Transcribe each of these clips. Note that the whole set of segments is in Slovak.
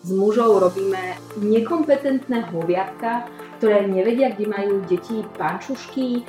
z mužov robíme nekompetentné hoviatka, ktoré nevedia, kde majú deti pančušky, e,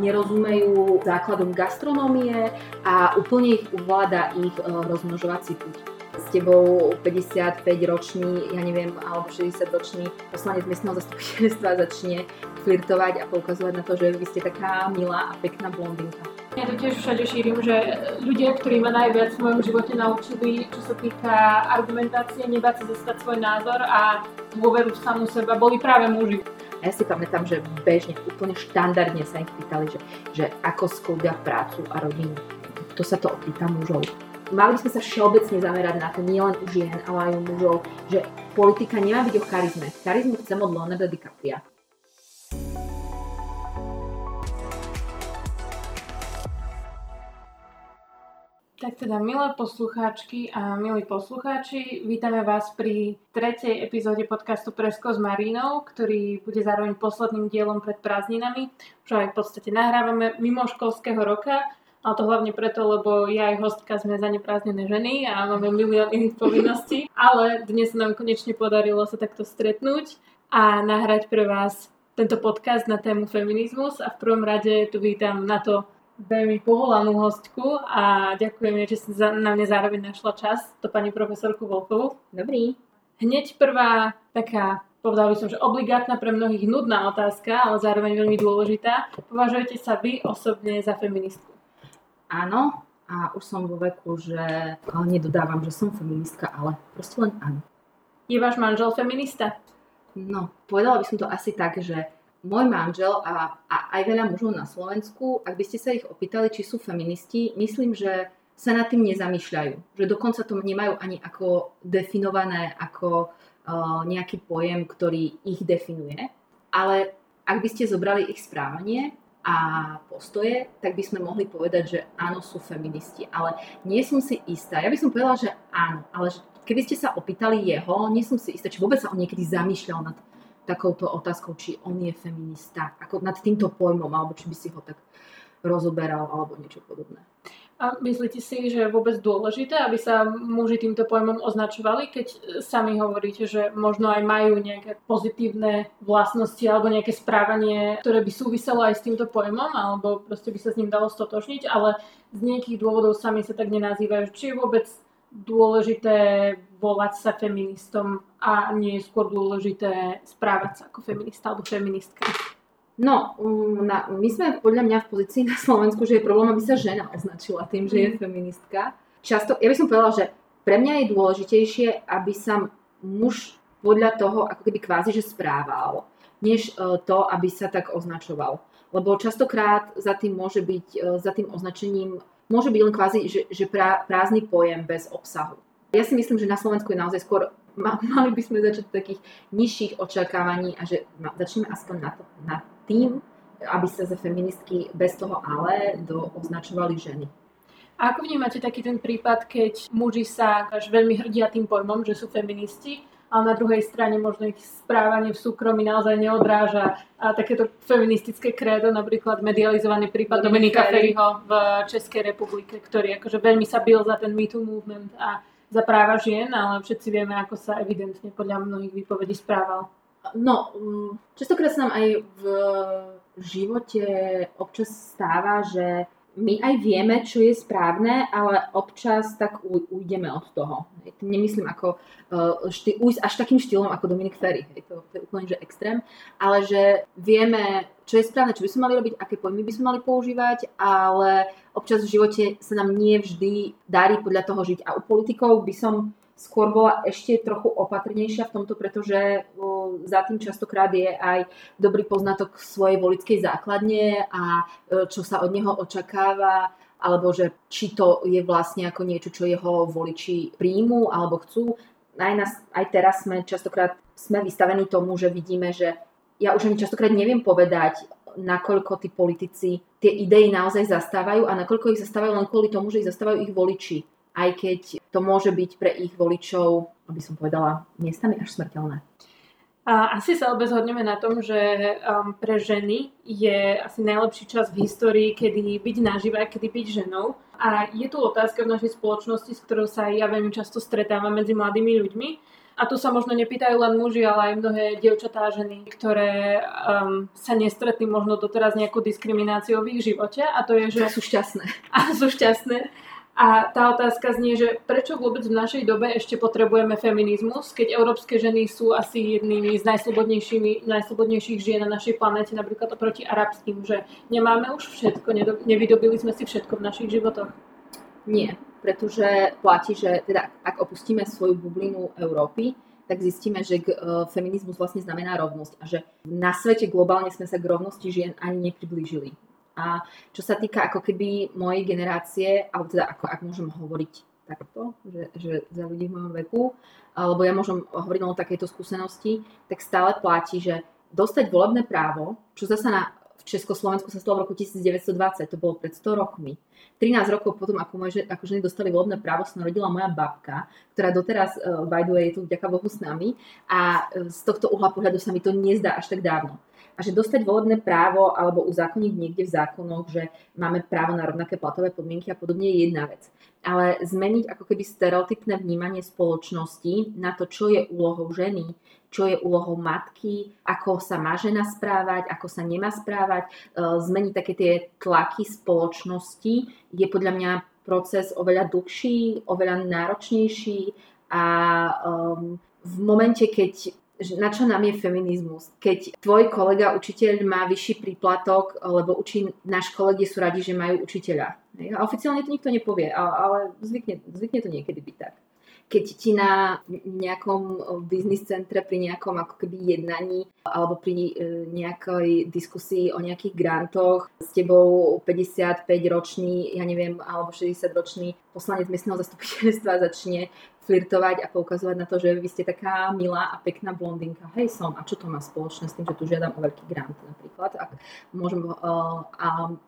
nerozumejú základom gastronómie a úplne ich uvláda ich e, rozmnožovací púť s tebou 55 ročný, ja neviem, alebo 60 ročný poslanec miestneho zastupiteľstva začne flirtovať a poukazovať na to, že vy ste taká milá a pekná blondinka. Ja to tiež všade šírim, že ľudia, ktorí ma najviac v mojom živote naučili, čo sa týka argumentácie, nebáť sa zastať svoj názor a dôveru v samú seba, boli práve muži. Ja si pamätám, že bežne, úplne štandardne sa ich pýtali, že, že ako sklbia prácu a rodinu. To sa to opýta mužov. Mali by sme sa všeobecne zamerať na to, nie len u žien, ale aj u mužov, že politika nemá byť o charizme. Charizmu chcem od Leonarda DiCapria. Tak teda, milé poslucháčky a milí poslucháči, vítame vás pri tretej epizóde podcastu Presko s Marínou, ktorý bude zároveň posledným dielom pred prázdninami, čo aj v podstate nahrávame mimo školského roka, ale to hlavne preto, lebo ja aj hostka sme zaneprázdnené ženy a máme milión iných povinností, ale dnes nám konečne podarilo sa takto stretnúť a nahrať pre vás tento podcast na tému feminizmus a v prvom rade tu vítam na to veľmi povolanú hostku a ďakujem, že si na mňa zároveň našla čas, to pani profesorku Volkovú. Dobrý. Hneď prvá taká, povedal by som, že obligátna pre mnohých nudná otázka, ale zároveň veľmi dôležitá. Považujete sa vy osobne za feministku? Áno, a už som vo veku, že nedodávam, že som feministka, ale proste len áno. Je váš manžel feminista? No, povedala by som to asi tak, že môj manžel a, a aj veľa mužov na Slovensku, ak by ste sa ich opýtali, či sú feministi, myslím, že sa nad tým nezamýšľajú. Že dokonca to nemajú ani ako definované ako uh, nejaký pojem, ktorý ich definuje. Ale ak by ste zobrali ich správanie a postoje, tak by sme mohli povedať, že áno, sú feministi. Ale nie som si istá. Ja by som povedala, že áno, ale keby ste sa opýtali jeho, nie som si istá, či vôbec sa on niekedy zamýšľal nad takouto otázkou, či on je feminista, ako nad týmto pojmom, alebo či by si ho tak rozoberal, alebo niečo podobné. A myslíte si, že je vôbec dôležité, aby sa muži týmto pojmom označovali, keď sami hovoríte, že možno aj majú nejaké pozitívne vlastnosti alebo nejaké správanie, ktoré by súviselo aj s týmto pojmom, alebo proste by sa s ním dalo stotožniť, ale z nejakých dôvodov sami sa tak nenazývajú. Či je vôbec dôležité volať sa feministom a nie je skôr dôležité správať sa ako feminista alebo feministka? No, um, na, my sme podľa mňa v pozícii na Slovensku, že je problém, aby sa žena označila tým, že je mhm. feministka. Často, ja by som povedala, že pre mňa je dôležitejšie, aby sa muž podľa toho ako keby kvázi, že správal, než uh, to, aby sa tak označoval. Lebo častokrát za tým môže byť, uh, za tým označením môže byť len kvázi, že, že prázdny pojem bez obsahu. Ja si myslím, že na Slovensku je naozaj skôr, mali by sme začať takých nižších očakávaní a že začneme aspoň na, to, na tým, aby sa za feministky bez toho ale do, označovali ženy. A ako vnímate taký ten prípad, keď muži sa až veľmi hrdia tým pojmom, že sú feministi, ale na druhej strane možno ich správanie v súkromí naozaj neodráža a takéto feministické krédo, napríklad medializovaný prípad Dominika Ferryho v Českej republike, ktorý akože veľmi sa bil za ten MeToo movement a za práva žien, ale všetci vieme, ako sa evidentne podľa mnohých výpovedí správal. No, mm, častokrát sa nám aj v živote občas stáva, že my aj vieme, čo je správne, ale občas tak ujdeme od toho. Nemyslím ako uh, ujsť až takým štýlom ako Dominik Ferry, to, to je úplne že extrém, ale že vieme, čo je správne, čo by sme mali robiť, aké pojmy by sme mali používať, ale občas v živote sa nám nie vždy darí podľa toho žiť. A u politikov by som skôr bola ešte trochu opatrnejšia v tomto, pretože za tým častokrát je aj dobrý poznatok svojej volickej základne a e, čo sa od neho očakáva, alebo že či to je vlastne ako niečo, čo jeho voliči príjmu alebo chcú. Aj, nás, aj teraz sme častokrát sme vystavení tomu, že vidíme, že ja už ani častokrát neviem povedať, nakoľko tí politici tie idei naozaj zastávajú a nakoľko ich zastávajú len kvôli tomu, že ich zastávajú ich voliči aj keď to môže byť pre ich voličov, aby som povedala, miestami až smrteľné. A asi sa obe zhodneme na tom, že um, pre ženy je asi najlepší čas v histórii, kedy byť naživa, kedy byť ženou. A je tu otázka v našej spoločnosti, s ktorou sa ja veľmi často stretávam medzi mladými ľuďmi. A tu sa možno nepýtajú len muži, ale aj mnohé dievčatá a ženy, ktoré um, sa nestretli možno doteraz nejakou diskrimináciou v ich živote. A to je, že... A sú šťastné. A sú šťastné. A tá otázka znie, že prečo vôbec v našej dobe ešte potrebujeme feminizmus, keď európske ženy sú asi jednými z najslobodnejších žien na našej planete, napríklad oproti arabským, že nemáme už všetko, nevydobili sme si všetko v našich životoch? Nie, pretože platí, že teda ak opustíme svoju bublinu Európy, tak zistíme, že e, feminizmus vlastne znamená rovnosť a že na svete globálne sme sa k rovnosti žien ani nepriblížili. A čo sa týka ako keby mojej generácie, alebo teda ako, ak môžem hovoriť takto, že, že za ľudí v mojom veku, alebo ja môžem hovoriť o takejto skúsenosti, tak stále platí, že dostať volebné právo, čo zase na, v Československu sa stalo v roku 1920, to bolo pred 100 rokmi. 13 rokov potom, ako, moje, ako ženy dostali volebné právo, sa narodila moja babka, ktorá doteraz, uh, by the way, je tu vďaka Bohu s nami a uh, z tohto uhla pohľadu sa mi to nezdá až tak dávno a že dostať volebné právo alebo uzákoniť niekde v zákonoch, že máme právo na rovnaké platové podmienky a podobne je jedna vec. Ale zmeniť ako keby stereotypné vnímanie spoločnosti na to, čo je úlohou ženy, čo je úlohou matky, ako sa má žena správať, ako sa nemá správať, e, zmeniť také tie tlaky spoločnosti je podľa mňa proces oveľa dlhší, oveľa náročnejší a um, v momente, keď na čo nám je feminizmus? Keď tvoj kolega učiteľ má vyšší príplatok, lebo učí, náš kolegy sú radi, že majú učiteľa. A oficiálne to nikto nepovie, ale, zvykne, zvykne to niekedy byť tak keď ti na nejakom biznis centre pri nejakom ako keby jednaní alebo pri e, nejakej diskusii o nejakých grantoch s tebou 55 ročný, ja neviem, alebo 60 ročný poslanec miestneho zastupiteľstva začne flirtovať a poukazovať na to, že vy ste taká milá a pekná blondinka. Hej, som. A čo to má spoločné s tým, že tu žiadam o veľký grant napríklad? Ak môžem, uh,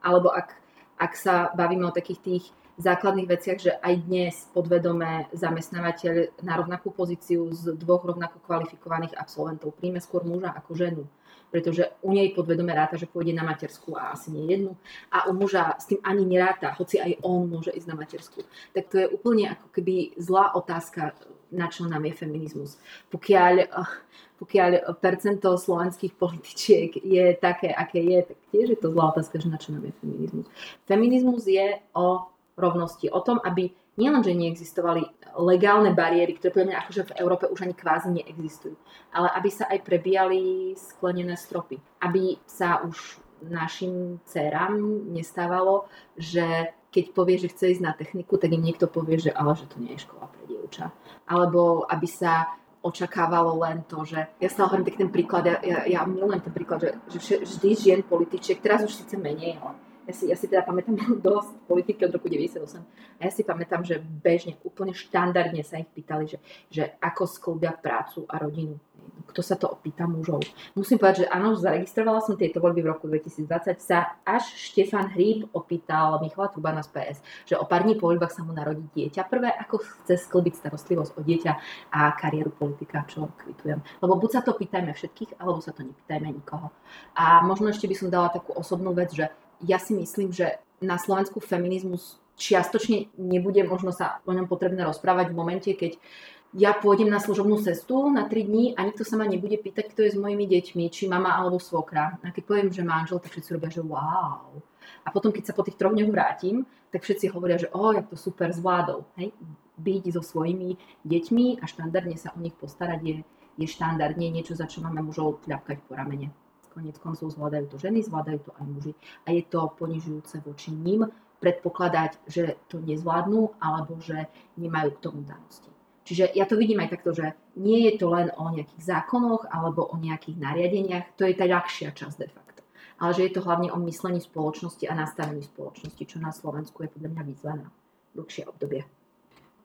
alebo ak, ak sa bavíme o takých tých základných veciach, že aj dnes podvedome zamestnávateľ na rovnakú pozíciu z dvoch rovnako kvalifikovaných absolventov príjme skôr muža ako ženu pretože u nej podvedome ráta, že pôjde na materskú a asi nie jednu a u muža s tým ani neráta, hoci aj on môže ísť na materskú. Tak to je úplne ako keby zlá otázka, na čo nám je feminizmus. Pokiaľ, pokiaľ percento slovenských političiek je také, aké je, tak tiež je to zlá otázka, že na čo nám je feminizmus. Feminizmus je o rovnosti, o tom, aby nielen, že neexistovali legálne bariéry, ktoré podľa mňa akože v Európe už ani kvázi neexistujú, ale aby sa aj prebíjali sklenené stropy. Aby sa už našim dcerám nestávalo, že keď povie, že chce ísť na techniku, tak im niekto povie, že ale že to nie je škola pre dievča. Alebo aby sa očakávalo len to, že ja sa hovorím tak ten príklad, ja, ja, ja milujem ten príklad, že, že vždy žien političiek, teraz už síce menej, ale ja si, ja si teda pamätám dosť politiky od roku 98 a ja si pamätám, že bežne, úplne štandardne sa ich pýtali, že, že ako sklbia prácu a rodinu. Kto sa to opýta mužov? Musím povedať, že áno, zaregistrovala som tieto voľby v roku 2020 sa až Štefan Hríb opýtal Michala Trubana z PS, že o pár dní po voľbách sa mu narodí dieťa. Prvé, ako chce sklbiť starostlivosť o dieťa a kariéru politika, čo kvitujem. Lebo buď sa to pýtajme všetkých, alebo sa to nepýtajme nikoho. A možno ešte by som dala takú osobnú vec, že ja si myslím, že na Slovensku feminizmus čiastočne nebude možno sa o ňom potrebné rozprávať v momente, keď ja pôjdem na služobnú cestu na 3 dní a nikto sa ma nebude pýtať, kto je s mojimi deťmi, či mama alebo svokra. A keď poviem, že manžel, tak všetci robia, že wow. A potom, keď sa po tých troch dňoch vrátim, tak všetci hovoria, že o, jak to super zvládol. Hej? Byť so svojimi deťmi a štandardne sa o nich postarať je, je štandardne niečo, za čo máme mužov tľapkať po ramene. Konec koncov zvládajú to ženy, zvládajú to aj muži. A je to ponižujúce voči ním predpokladať, že to nezvládnu alebo že nemajú k tomu danosti. Čiže ja to vidím aj takto, že nie je to len o nejakých zákonoch alebo o nejakých nariadeniach, to je tá ľahšia časť de facto. Ale že je to hlavne o myslení spoločnosti a nastavení spoločnosti, čo na Slovensku je podľa mňa výzva na dlhšie obdobie.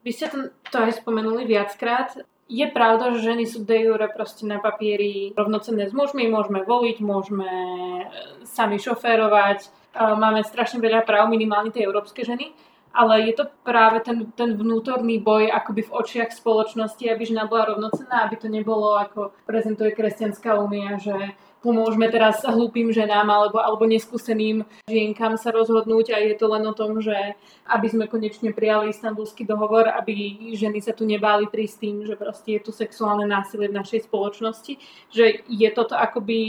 Vy ste to aj spomenuli viackrát. Je pravda, že ženy sú de jure proste na papieri rovnocenné s mužmi, môžeme voliť, môžeme e, sami šoférovať, máme strašne veľa práv, minimálne tie európske ženy, ale je to práve ten, ten vnútorný boj akoby v očiach spoločnosti, aby žena bola rovnocená, aby to nebolo ako prezentuje Kresťanská únia, že pomôžeme teraz hlúpým ženám alebo, alebo neskúseným žienkam sa rozhodnúť a je to len o tom, že aby sme konečne prijali istambulský dohovor, aby ženy sa tu nebáli prísť tým, že proste je tu sexuálne násilie v našej spoločnosti, že je toto akoby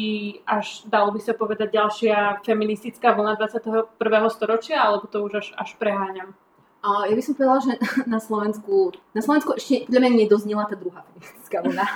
až, dalo by sa povedať, ďalšia feministická vlna 21. storočia, alebo to už až, až preháňam? A ja by som povedala, že na Slovensku, na Slovensku ešte podľa mňa nedoznila tá druhá feministická vlna.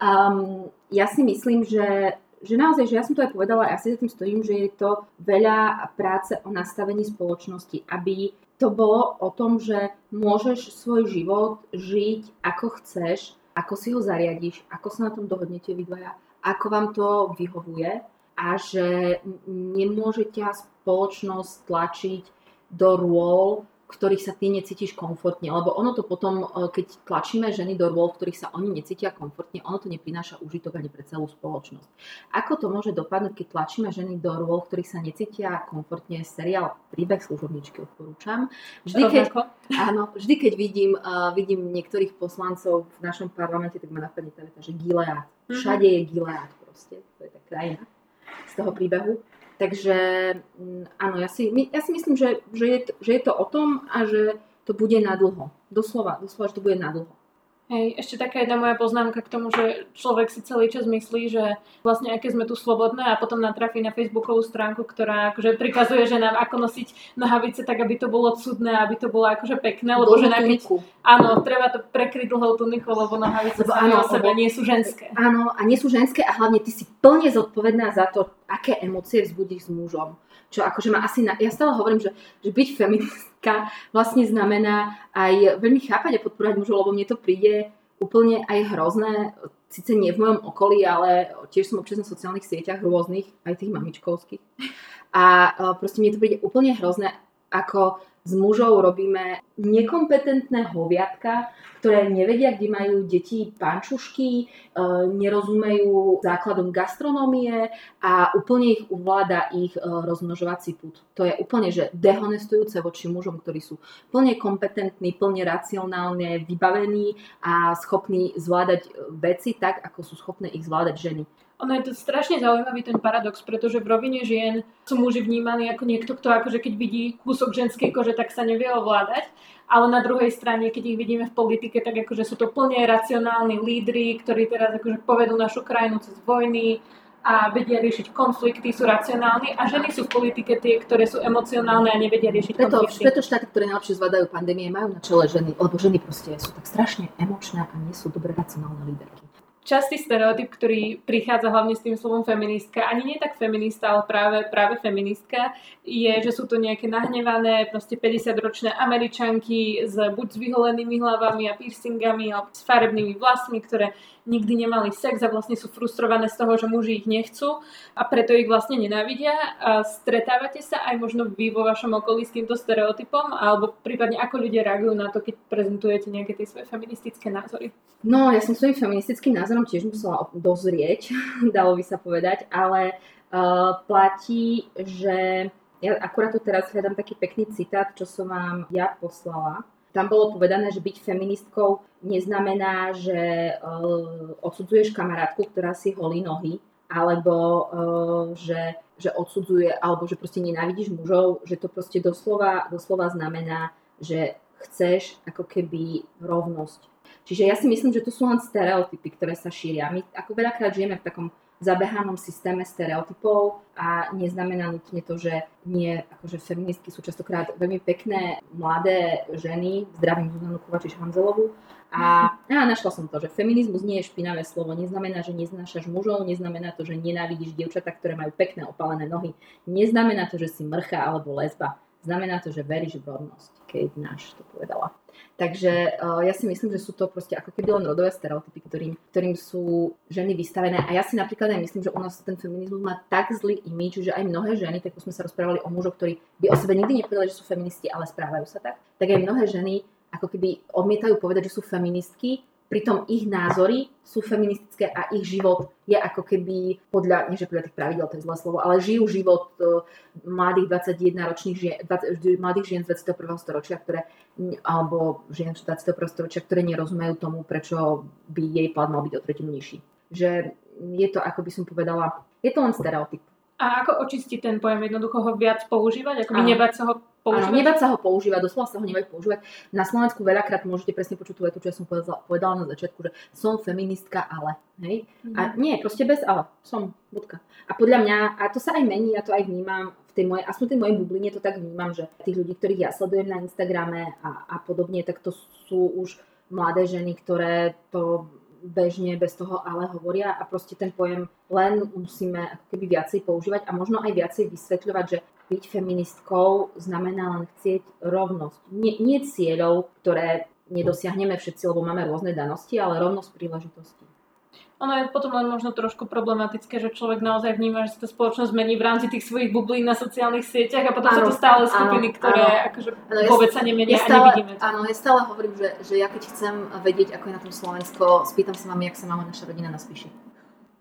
Um, ja si myslím, že že naozaj, že ja som to aj povedala, ja si za tým stojím, že je to veľa práce o nastavení spoločnosti, aby to bolo o tom, že môžeš svoj život žiť ako chceš, ako si ho zariadiš, ako sa na tom dohodnete vy dvaja, ako vám to vyhovuje a že nemôže ťa spoločnosť tlačiť do rôl, ktorých sa ty necítiš komfortne. Lebo ono to potom, e, keď tlačíme ženy do rôl, v ktorých sa oni necítia komfortne, ono to neprináša užitok ani pre celú spoločnosť. Ako to môže dopadnúť, keď tlačíme ženy do rôl, v ktorých sa necítia komfortne? Seriál Príbeh služobničky odporúčam. Vždy, keď, áno, vždy, keď vidím, uh, vidím niektorých poslancov v našom parlamente, tak ma napadne tá veta, že Gilead. Mhm. Všade je Gilead proste. To je tá krajina z toho príbehu. Takže mm, áno, ja si, ja si myslím, že, že, je, že je to o tom a že to bude na dlho. Doslova, doslova, že to bude na dlho. Hej, ešte taká jedna moja poznámka k tomu, že človek si celý čas myslí, že vlastne aké sme tu slobodné a potom natrafí na facebookovú stránku, ktorá akože prikazuje, že nám ako nosiť nohavice tak, aby to bolo cudné, aby to bolo akože pekné, lebo že keď, áno, treba to prekryť dlhou tunikou, lebo nohavice lebo, áno, o sebe nie sú ženské. Áno, a nie sú ženské a hlavne ty si plne zodpovedná za to, aké emócie vzbudíš s mužom. Čo akože ma asi, na, ja stále hovorím, že, že byť feministka vlastne znamená aj veľmi chápať a podporovať mužov, lebo mne to príde úplne aj hrozné, síce nie v mojom okolí, ale tiež som občas na sociálnych sieťach rôznych, aj tých mamičkovských. A e, proste mne to príde úplne hrozné, ako s mužou robíme nekompetentné hoviatka, ktoré nevedia, kde majú deti pančušky, e, nerozumejú základom gastronómie a úplne ich uvláda ich e, rozmnožovací put. To je úplne že dehonestujúce voči mužom, ktorí sú plne kompetentní, plne racionálne vybavení a schopní zvládať veci tak, ako sú schopné ich zvládať ženy. Ono je to strašne zaujímavý ten paradox, pretože v rovine žien sú muži vnímaní ako niekto, kto akože keď vidí kúsok ženskej kože, tak sa nevie ovládať. Ale na druhej strane, keď ich vidíme v politike, tak akože sú to plne racionálni lídry, ktorí teraz akože povedú našu krajinu cez vojny a vedia riešiť konflikty, sú racionálni a ženy sú v politike tie, ktoré sú emocionálne a nevedia riešiť preto, konflikty. Preto štáty, ktoré najlepšie zvládajú pandémie, majú na čele ženy, lebo ženy proste sú tak strašne emočné a nie sú dobre racionálne líderky častý stereotyp, ktorý prichádza hlavne s tým slovom feministka, ani nie tak feminista, ale práve, práve feministka, je, že sú to nejaké nahnevané, proste 50-ročné američanky s buď s vyholenými hlavami a piercingami alebo s farebnými vlasmi, ktoré nikdy nemali sex a vlastne sú frustrované z toho, že muži ich nechcú a preto ich vlastne nenávidia. A stretávate sa aj možno vy vo vašom okolí s týmto stereotypom alebo prípadne ako ľudia reagujú na to, keď prezentujete nejaké tie svoje feministické názory? No, ja som svojim feministickým názorom tiež musela dozrieť, dalo by sa povedať, ale uh, platí, že ja akurát tu teraz hľadám taký pekný citát, čo som vám ja poslala tam bolo povedané, že byť feministkou neznamená, že uh, odsudzuješ kamarátku, ktorá si holí nohy, alebo uh, že, že odsudzuje, alebo že proste nenávidíš mužov, že to proste doslova, doslova znamená, že chceš ako keby rovnosť. Čiže ja si myslím, že to sú len stereotypy, ktoré sa šíria. My ako veľakrát žijeme v takom zabehanom systéme stereotypov a neznamená nutne to, že nie, akože feministky sú častokrát veľmi pekné mladé ženy, zdravím Zuzanu Kovačiš Hanzelovu, a, a našla som to, že feminizmus nie je špinavé slovo, neznamená, že neznášaš mužov, neznamená to, že nenávidíš dievčatá, ktoré majú pekné opalené nohy, neznamená to, že si mrcha alebo lesba, znamená to, že veríš v rovnosť, keď náš to povedala. Takže uh, ja si myslím, že sú to proste ako keby len rodové stereotypy, ktorým, ktorým sú ženy vystavené. A ja si napríklad aj myslím, že u nás ten feminizmus má tak zlý imič, že aj mnohé ženy, tak sme sa rozprávali o mužoch, ktorí by o sebe nikdy nepovedali, že sú feministi, ale správajú sa tak, tak aj mnohé ženy ako keby odmietajú povedať, že sú feministky, pritom ich názory sú feministické a ich život je ako keby podľa, nie že podľa tých pravidel, to je zlé slovo, ale žijú život uh, mladých 21 ročných žien, 20, mladých žien z 21. storočia, ktoré, alebo žien z 21. storočia, ktoré nerozumejú tomu, prečo by jej plat mal byť o tretinu nižší. Že je to, ako by som povedala, je to len stereotyp. A ako očistiť ten pojem? Jednoducho ho viac používať? Ako by nebať sa ho používať? Áno, nebať sa ho používať, doslova sa ho nebať používať. Na Slovensku veľakrát môžete presne počuť tú vetu, čo ja som povedala, povedala na začiatku, že som feministka, ale. Hej? Mm. A nie, proste bez ale. Som. Bodka. A podľa mňa, a to sa aj mení, ja to aj vnímam, v tej mojej, aspoň tej mojej bubline to tak vnímam, že tých ľudí, ktorých ja sledujem na Instagrame a, a podobne, tak to sú už mladé ženy, ktoré to bežne bez toho ale hovoria a proste ten pojem len musíme ako keby viacej používať a možno aj viacej vysvetľovať, že byť feministkou znamená len chcieť rovnosť. Nie, nie cieľov, ktoré nedosiahneme všetci, lebo máme rôzne danosti, ale rovnosť príležitostí. Ono je potom len možno trošku problematické, že človek naozaj vníma, že sa tá spoločnosť mení v rámci tých svojich bublín na sociálnych sieťach a potom ano, sú to stále skupiny, áno, ktoré áno. akože ano, vôbec sa nemenia ja stále, a nevidíme to. Áno, ja stále hovorím, že, že ja keď chcem vedieť, ako je na tom Slovensko, spýtam sa mami, jak sa máme naša rodina na spíši.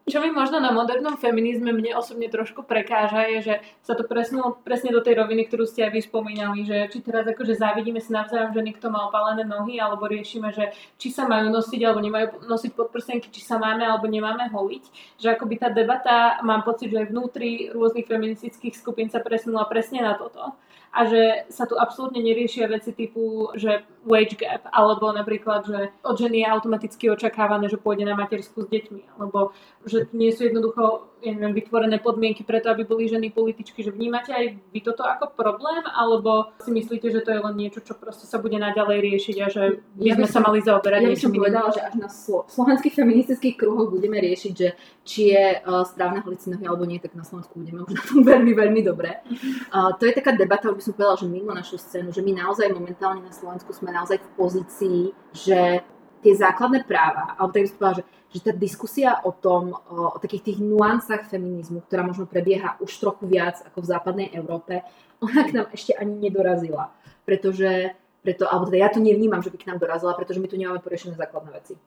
Čo mi možno na modernom feminizme mne osobne trošku prekáža, je, že sa to presnulo presne do tej roviny, ktorú ste aj vy spomínali, že či teraz akože závidíme si navzájom, že niekto má opálené nohy, alebo riešime, že či sa majú nosiť alebo nemajú nosiť podprsenky, či sa máme alebo nemáme holiť. Že akoby tá debata, mám pocit, že aj vnútri rôznych feministických skupín sa presunula presne na toto a že sa tu absolútne neriešia veci typu, že wage gap, alebo napríklad, že od ženy je automaticky očakávané, že pôjde na matersku s deťmi, alebo že nie sú jednoducho ja neviem, vytvorené podmienky preto, aby boli ženy političky, že vnímate aj vy toto ako problém, alebo si myslíte, že to je len niečo, čo proste sa bude naďalej riešiť a že by ja sme sa mali zaoberať ja niečím povedala, že až na slo- slovenských feministických kruhoch budeme riešiť, že či je uh, správne holiť si nohy alebo nie, tak na Slovensku budeme už na tom veľmi, veľmi dobre. Uh, to je taká debata, už by som povedala, že mimo našu scénu, že my naozaj momentálne na Slovensku sme naozaj v pozícii, že tie základné práva, alebo tak by som povedala, že že tá diskusia o tom, o, takých tých nuansách feminizmu, ktorá možno prebieha už trochu viac ako v západnej Európe, ona k nám ešte ani nedorazila. Pretože, preto, alebo teda ja to nevnímam, že by k nám dorazila, pretože my tu nemáme poriešené základné veci.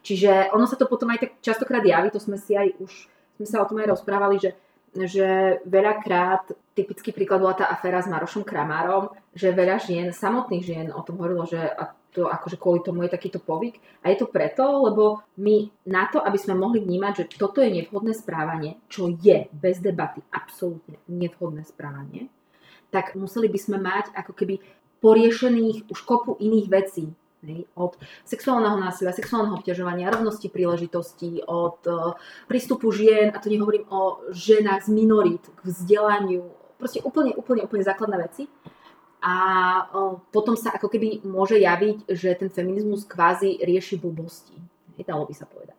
Čiže ono sa to potom aj tak častokrát javí, to sme si aj už, sme sa o tom aj rozprávali, že že veľakrát, typický príklad bola tá aféra s Marošom Kramárom, že veľa žien, samotných žien o tom hovorilo, že a to akože kvôli tomu je takýto povyk. A je to preto, lebo my na to, aby sme mohli vnímať, že toto je nevhodné správanie, čo je bez debaty absolútne nevhodné správanie, tak museli by sme mať ako keby poriešených už kopu iných vecí. Od sexuálneho násilia, sexuálneho obťažovania, rovnosti príležitostí, od uh, prístupu žien, a to nehovorím o ženách z minorít, k vzdelaniu, proste úplne, úplne, úplne základné veci a o, potom sa ako keby môže javiť, že ten feminizmus kvázi rieši blbosti. Dalo by sa povedať.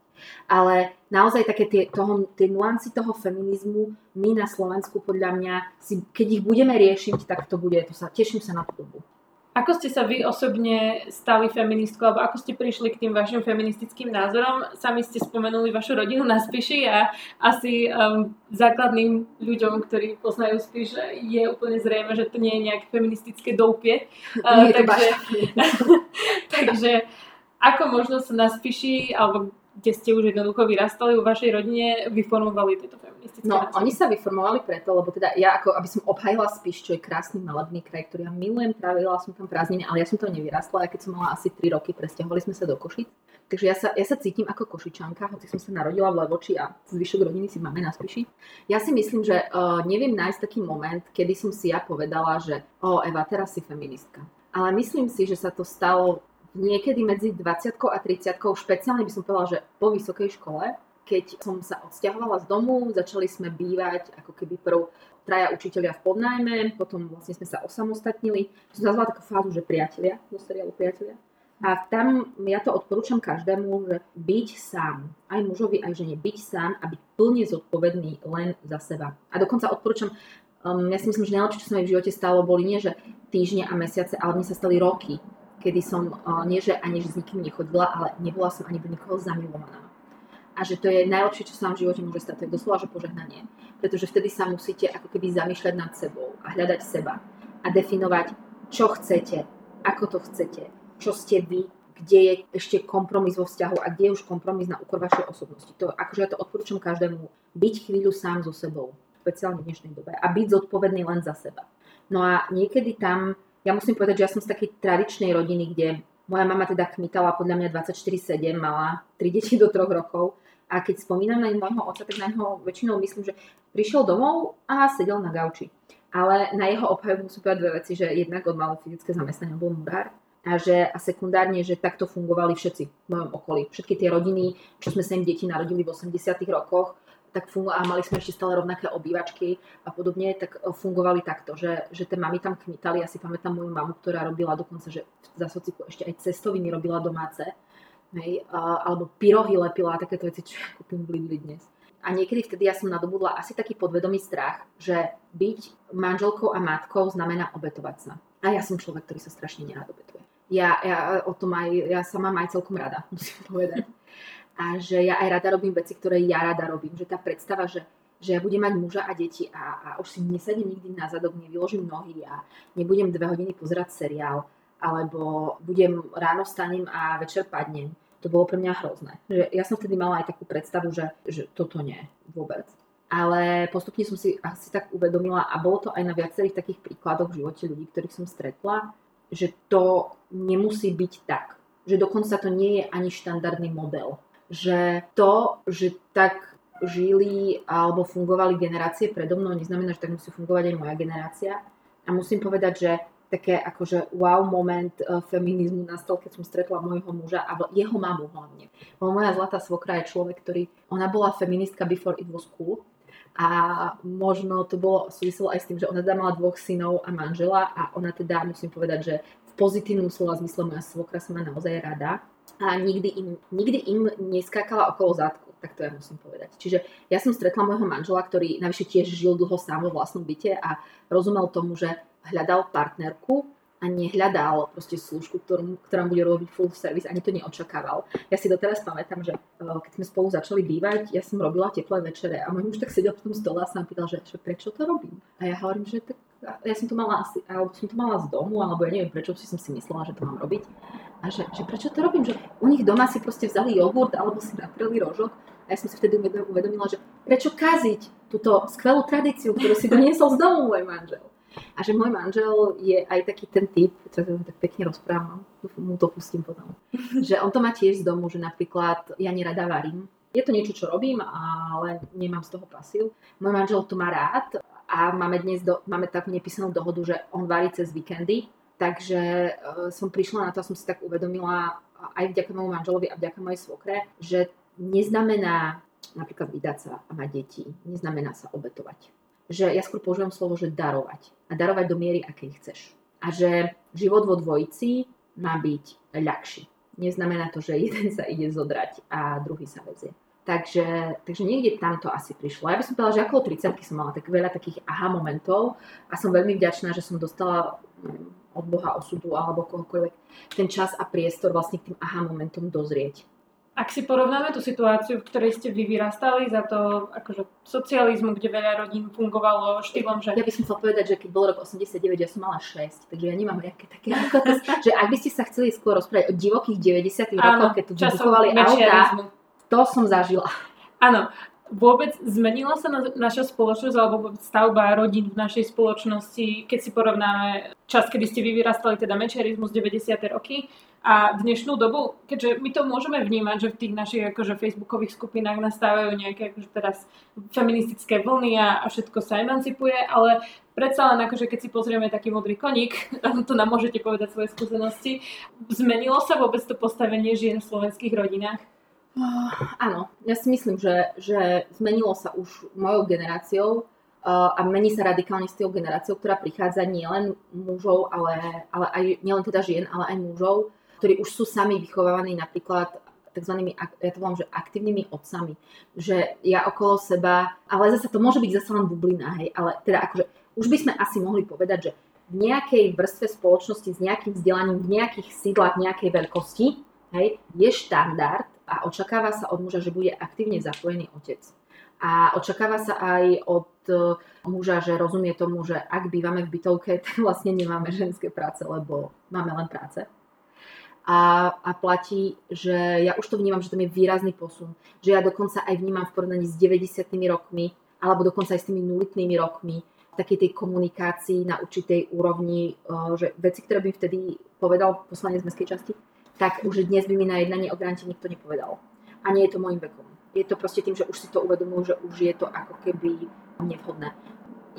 Ale naozaj také tie, toho, tie nuancy toho feminizmu my na Slovensku podľa mňa, si, keď ich budeme riešiť, tak to bude, to sa, teším sa na tú dobu. Ako ste sa vy osobne stali feministkou, alebo ako ste prišli k tým vašim feministickým názorom? Sami ste spomenuli vašu rodinu na Spiši a asi um, základným ľuďom, ktorí poznajú Spiš, je úplne zrejme, že to nie je nejaké feministické doupie. Uh, takže, takže ako možno sa na Spiši, alebo kde ste už jednoducho vyrastali vo vašej rodine, vyformovali tieto feministické No, názory? oni sa vyformovali preto, lebo teda ja ako, aby som obhajila Spiš, čo je krásny malebný kraj, ktorý ja milujem, trávila som tam prázdniny, ale ja som to nevyrastla, aj keď som mala asi 3 roky, presťahovali sme sa do Košic. Takže ja sa, ja sa cítim ako košičanka, hoci som sa narodila v Levoči a zvyšok rodiny si máme na Spiši. Ja si myslím, že uh, neviem nájsť taký moment, kedy som si ja povedala, že o, Eva, teraz si feministka. Ale myslím si, že sa to stalo niekedy medzi 20 a 30, špeciálne by som povedala, že po vysokej škole, keď som sa odsťahovala z domu, začali sme bývať ako keby prv traja učiteľia v podnájme, potom vlastne sme sa osamostatnili. Som nazvala takú fázu, že priatelia, do seriálu priatelia. A tam ja to odporúčam každému, že byť sám, aj mužovi, aj žene, byť sám a byť plne zodpovedný len za seba. A dokonca odporúčam, um, ja si myslím, že najlepšie, čo sa mi v živote stalo, boli nie, že týždne a mesiace, ale mne sa stali roky kedy som nie, že ani s nikým nechodila, ale nebola som ani do nikoho zamilovaná. A že to je najlepšie, čo sa vám v živote môže stať, to je doslova, že požehnanie. Pretože vtedy sa musíte ako keby zamýšľať nad sebou a hľadať seba a definovať, čo chcete, ako to chcete, čo ste vy, kde je ešte kompromis vo vzťahu a kde je už kompromis na úkor vašej osobnosti. To, akože ja to odporúčam každému, byť chvíľu sám so sebou, špeciálne v dnešnej dobe, a byť zodpovedný len za seba. No a niekedy tam, ja musím povedať, že ja som z takej tradičnej rodiny, kde moja mama teda kmitala podľa mňa 24-7, mala 3 deti do 3 rokov a keď spomínam na môjho otca, tak na neho väčšinou myslím, že prišiel domov a sedel na gauči. Ale na jeho obhajobu musím povedať dve veci, že jednak on mal fyzické zamestnanie, bol murár a, že, a sekundárne, že takto fungovali všetci v mojom okolí. Všetky tie rodiny, čo sme sa im deti narodili v 80 rokoch, tak fungu- a mali sme ešte stále rovnaké obývačky a podobne, tak e, fungovali takto, že, že tie mami tam kmitali. Ja si pamätám moju mamu, ktorá robila dokonca, že za sociku ešte aj cestoviny robila domáce. Hej, alebo pyrohy lepila a takéto veci, čo kúpim v dnes. A niekedy vtedy ja som nadobudla asi taký podvedomý strach, že byť manželkou a matkou znamená obetovať sa. A ja som človek, ktorý sa strašne nerád obetuje ja, ja o tom aj, ja sa mám aj celkom rada, musím povedať. A že ja aj rada robím veci, ktoré ja rada robím. Že tá predstava, že, že ja budem mať muža a deti a, a už si nesadím nikdy na zadok, nevyložím nohy a nebudem dve hodiny pozerať seriál, alebo budem ráno vstanem a večer padnem. To bolo pre mňa hrozné. Že ja som vtedy mala aj takú predstavu, že, že toto nie, vôbec. Ale postupne som si asi tak uvedomila a bolo to aj na viacerých takých príkladoch v živote ľudí, ktorých som stretla, že to nemusí byť tak. Že dokonca to nie je ani štandardný model. Že to, že tak žili alebo fungovali generácie predo mnou, neznamená, že tak musí fungovať aj moja generácia. A musím povedať, že také akože wow moment uh, feminizmu nastal, keď som stretla môjho muža a jeho mamu hlavne. Moja zlatá svokra je človek, ktorý, ona bola feministka before it was cool a možno to bolo súviselo aj s tým, že ona teda mala dvoch synov a manžela a ona teda, musím povedať, že v pozitívnom slova zmysle moja svokra sa má naozaj rada a nikdy im, nikdy im neskákala okolo zadku, tak to ja musím povedať. Čiže ja som stretla môjho manžela, ktorý navyše tiež žil dlho sám vo vlastnom byte a rozumel tomu, že hľadal partnerku, a nehľadal proste služku, ktorú, ktorá bude robiť full service, ani to neočakával. Ja si doteraz pamätám, že uh, keď sme spolu začali bývať, ja som robila teplé večere a môj muž tak sedel v tom stole a sa pýtal, že, že prečo to robím. A ja hovorím, že tak, ja som to mala asi, alebo som to mala z domu, alebo ja neviem prečo si som si myslela, že to mám robiť. A že, že prečo to robím, že u nich doma si proste vzali jogurt alebo si natreli rožok a ja som si vtedy uvedomila, že prečo kaziť túto skvelú tradíciu, ktorú si doniesol z domu môj manžel. A že môj manžel je aj taký ten typ, čo sa tak pekne rozprávam, mu to pustím potom, že on to má tiež z domu, že napríklad ja nerada varím. Je to niečo, čo robím, ale nemám z toho pasiu. Môj manžel to má rád a máme dnes do, máme tak nepísanú dohodu, že on varí cez víkendy, takže uh, som prišla na to a som si tak uvedomila aj vďaka môjmu manželovi a vďaka mojej svokre, že neznamená napríklad vydať sa a mať deti, neznamená sa obetovať že ja skôr používam slovo, že darovať. A darovať do miery, akej chceš. A že život vo dvojici má byť ľahší. Neznamená to, že jeden sa ide zodrať a druhý sa vezie. Takže, takže niekde tam to asi prišlo. Ja by som povedala, že okolo 30 som mala tak veľa takých aha momentov a som veľmi vďačná, že som dostala mm, od Boha osudu alebo kohokoľvek ten čas a priestor vlastne k tým aha momentom dozrieť. Ak si porovnáme tú situáciu, v ktorej ste vy vyrastali za to akože socializmu, kde veľa rodín fungovalo štýlom, že... Ja by som chcela povedať, že keď bol rok 89, ja som mala 6, takže ja nemám nejaké také že ak by ste sa chceli skôr rozprávať o divokých 90 rokoch, keď tu vybuchovali auta, to som zažila. Áno, vôbec zmenila sa na, naša spoločnosť alebo stavba rodín v našej spoločnosti, keď si porovnáme čas, kedy ste vy vyrastali, teda mečerizmus 90. roky a dnešnú dobu, keďže my to môžeme vnímať, že v tých našich akože facebookových skupinách nastávajú nejaké akože teraz feministické vlny a, a všetko sa emancipuje, ale predsa len akože keď si pozrieme taký modrý koník, to nám môžete povedať svoje skúsenosti, zmenilo sa vôbec to postavenie žien v slovenských rodinách? Uh, áno, ja si myslím, že, že zmenilo sa už mojou generáciou uh, a mení sa radikálne s tou generáciou, ktorá prichádza nielen mužov, ale, ale aj nielen teda žien, ale aj mužov, ktorí už sú sami vychovávaní napríklad tzv. ja to volám, že aktívnymi otcami. Že ja okolo seba, ale zase to môže byť zase len bublina, hej, ale teda akože už by sme asi mohli povedať, že v nejakej vrstve spoločnosti s nejakým vzdelaním, v nejakých sídlach, nejakej veľkosti, hej, je štandard, a očakáva sa od muža, že bude aktívne zapojený otec. A očakáva sa aj od e, muža, že rozumie tomu, že ak bývame v bytovke, tak vlastne nemáme ženské práce, lebo máme len práce. A, a platí, že ja už to vnímam, že tam je výrazný posun. Že ja dokonca aj vnímam v porovnaní s 90 rokmi, alebo dokonca aj s tými nulitnými rokmi, takej tej komunikácii na určitej úrovni, že veci, ktoré by vtedy povedal poslanec mestskej časti, tak už dnes by mi na jednanie o grante nikto nepovedal. A nie je to môjim vekom. Je to proste tým, že už si to uvedomujú, že už je to ako keby nevhodné.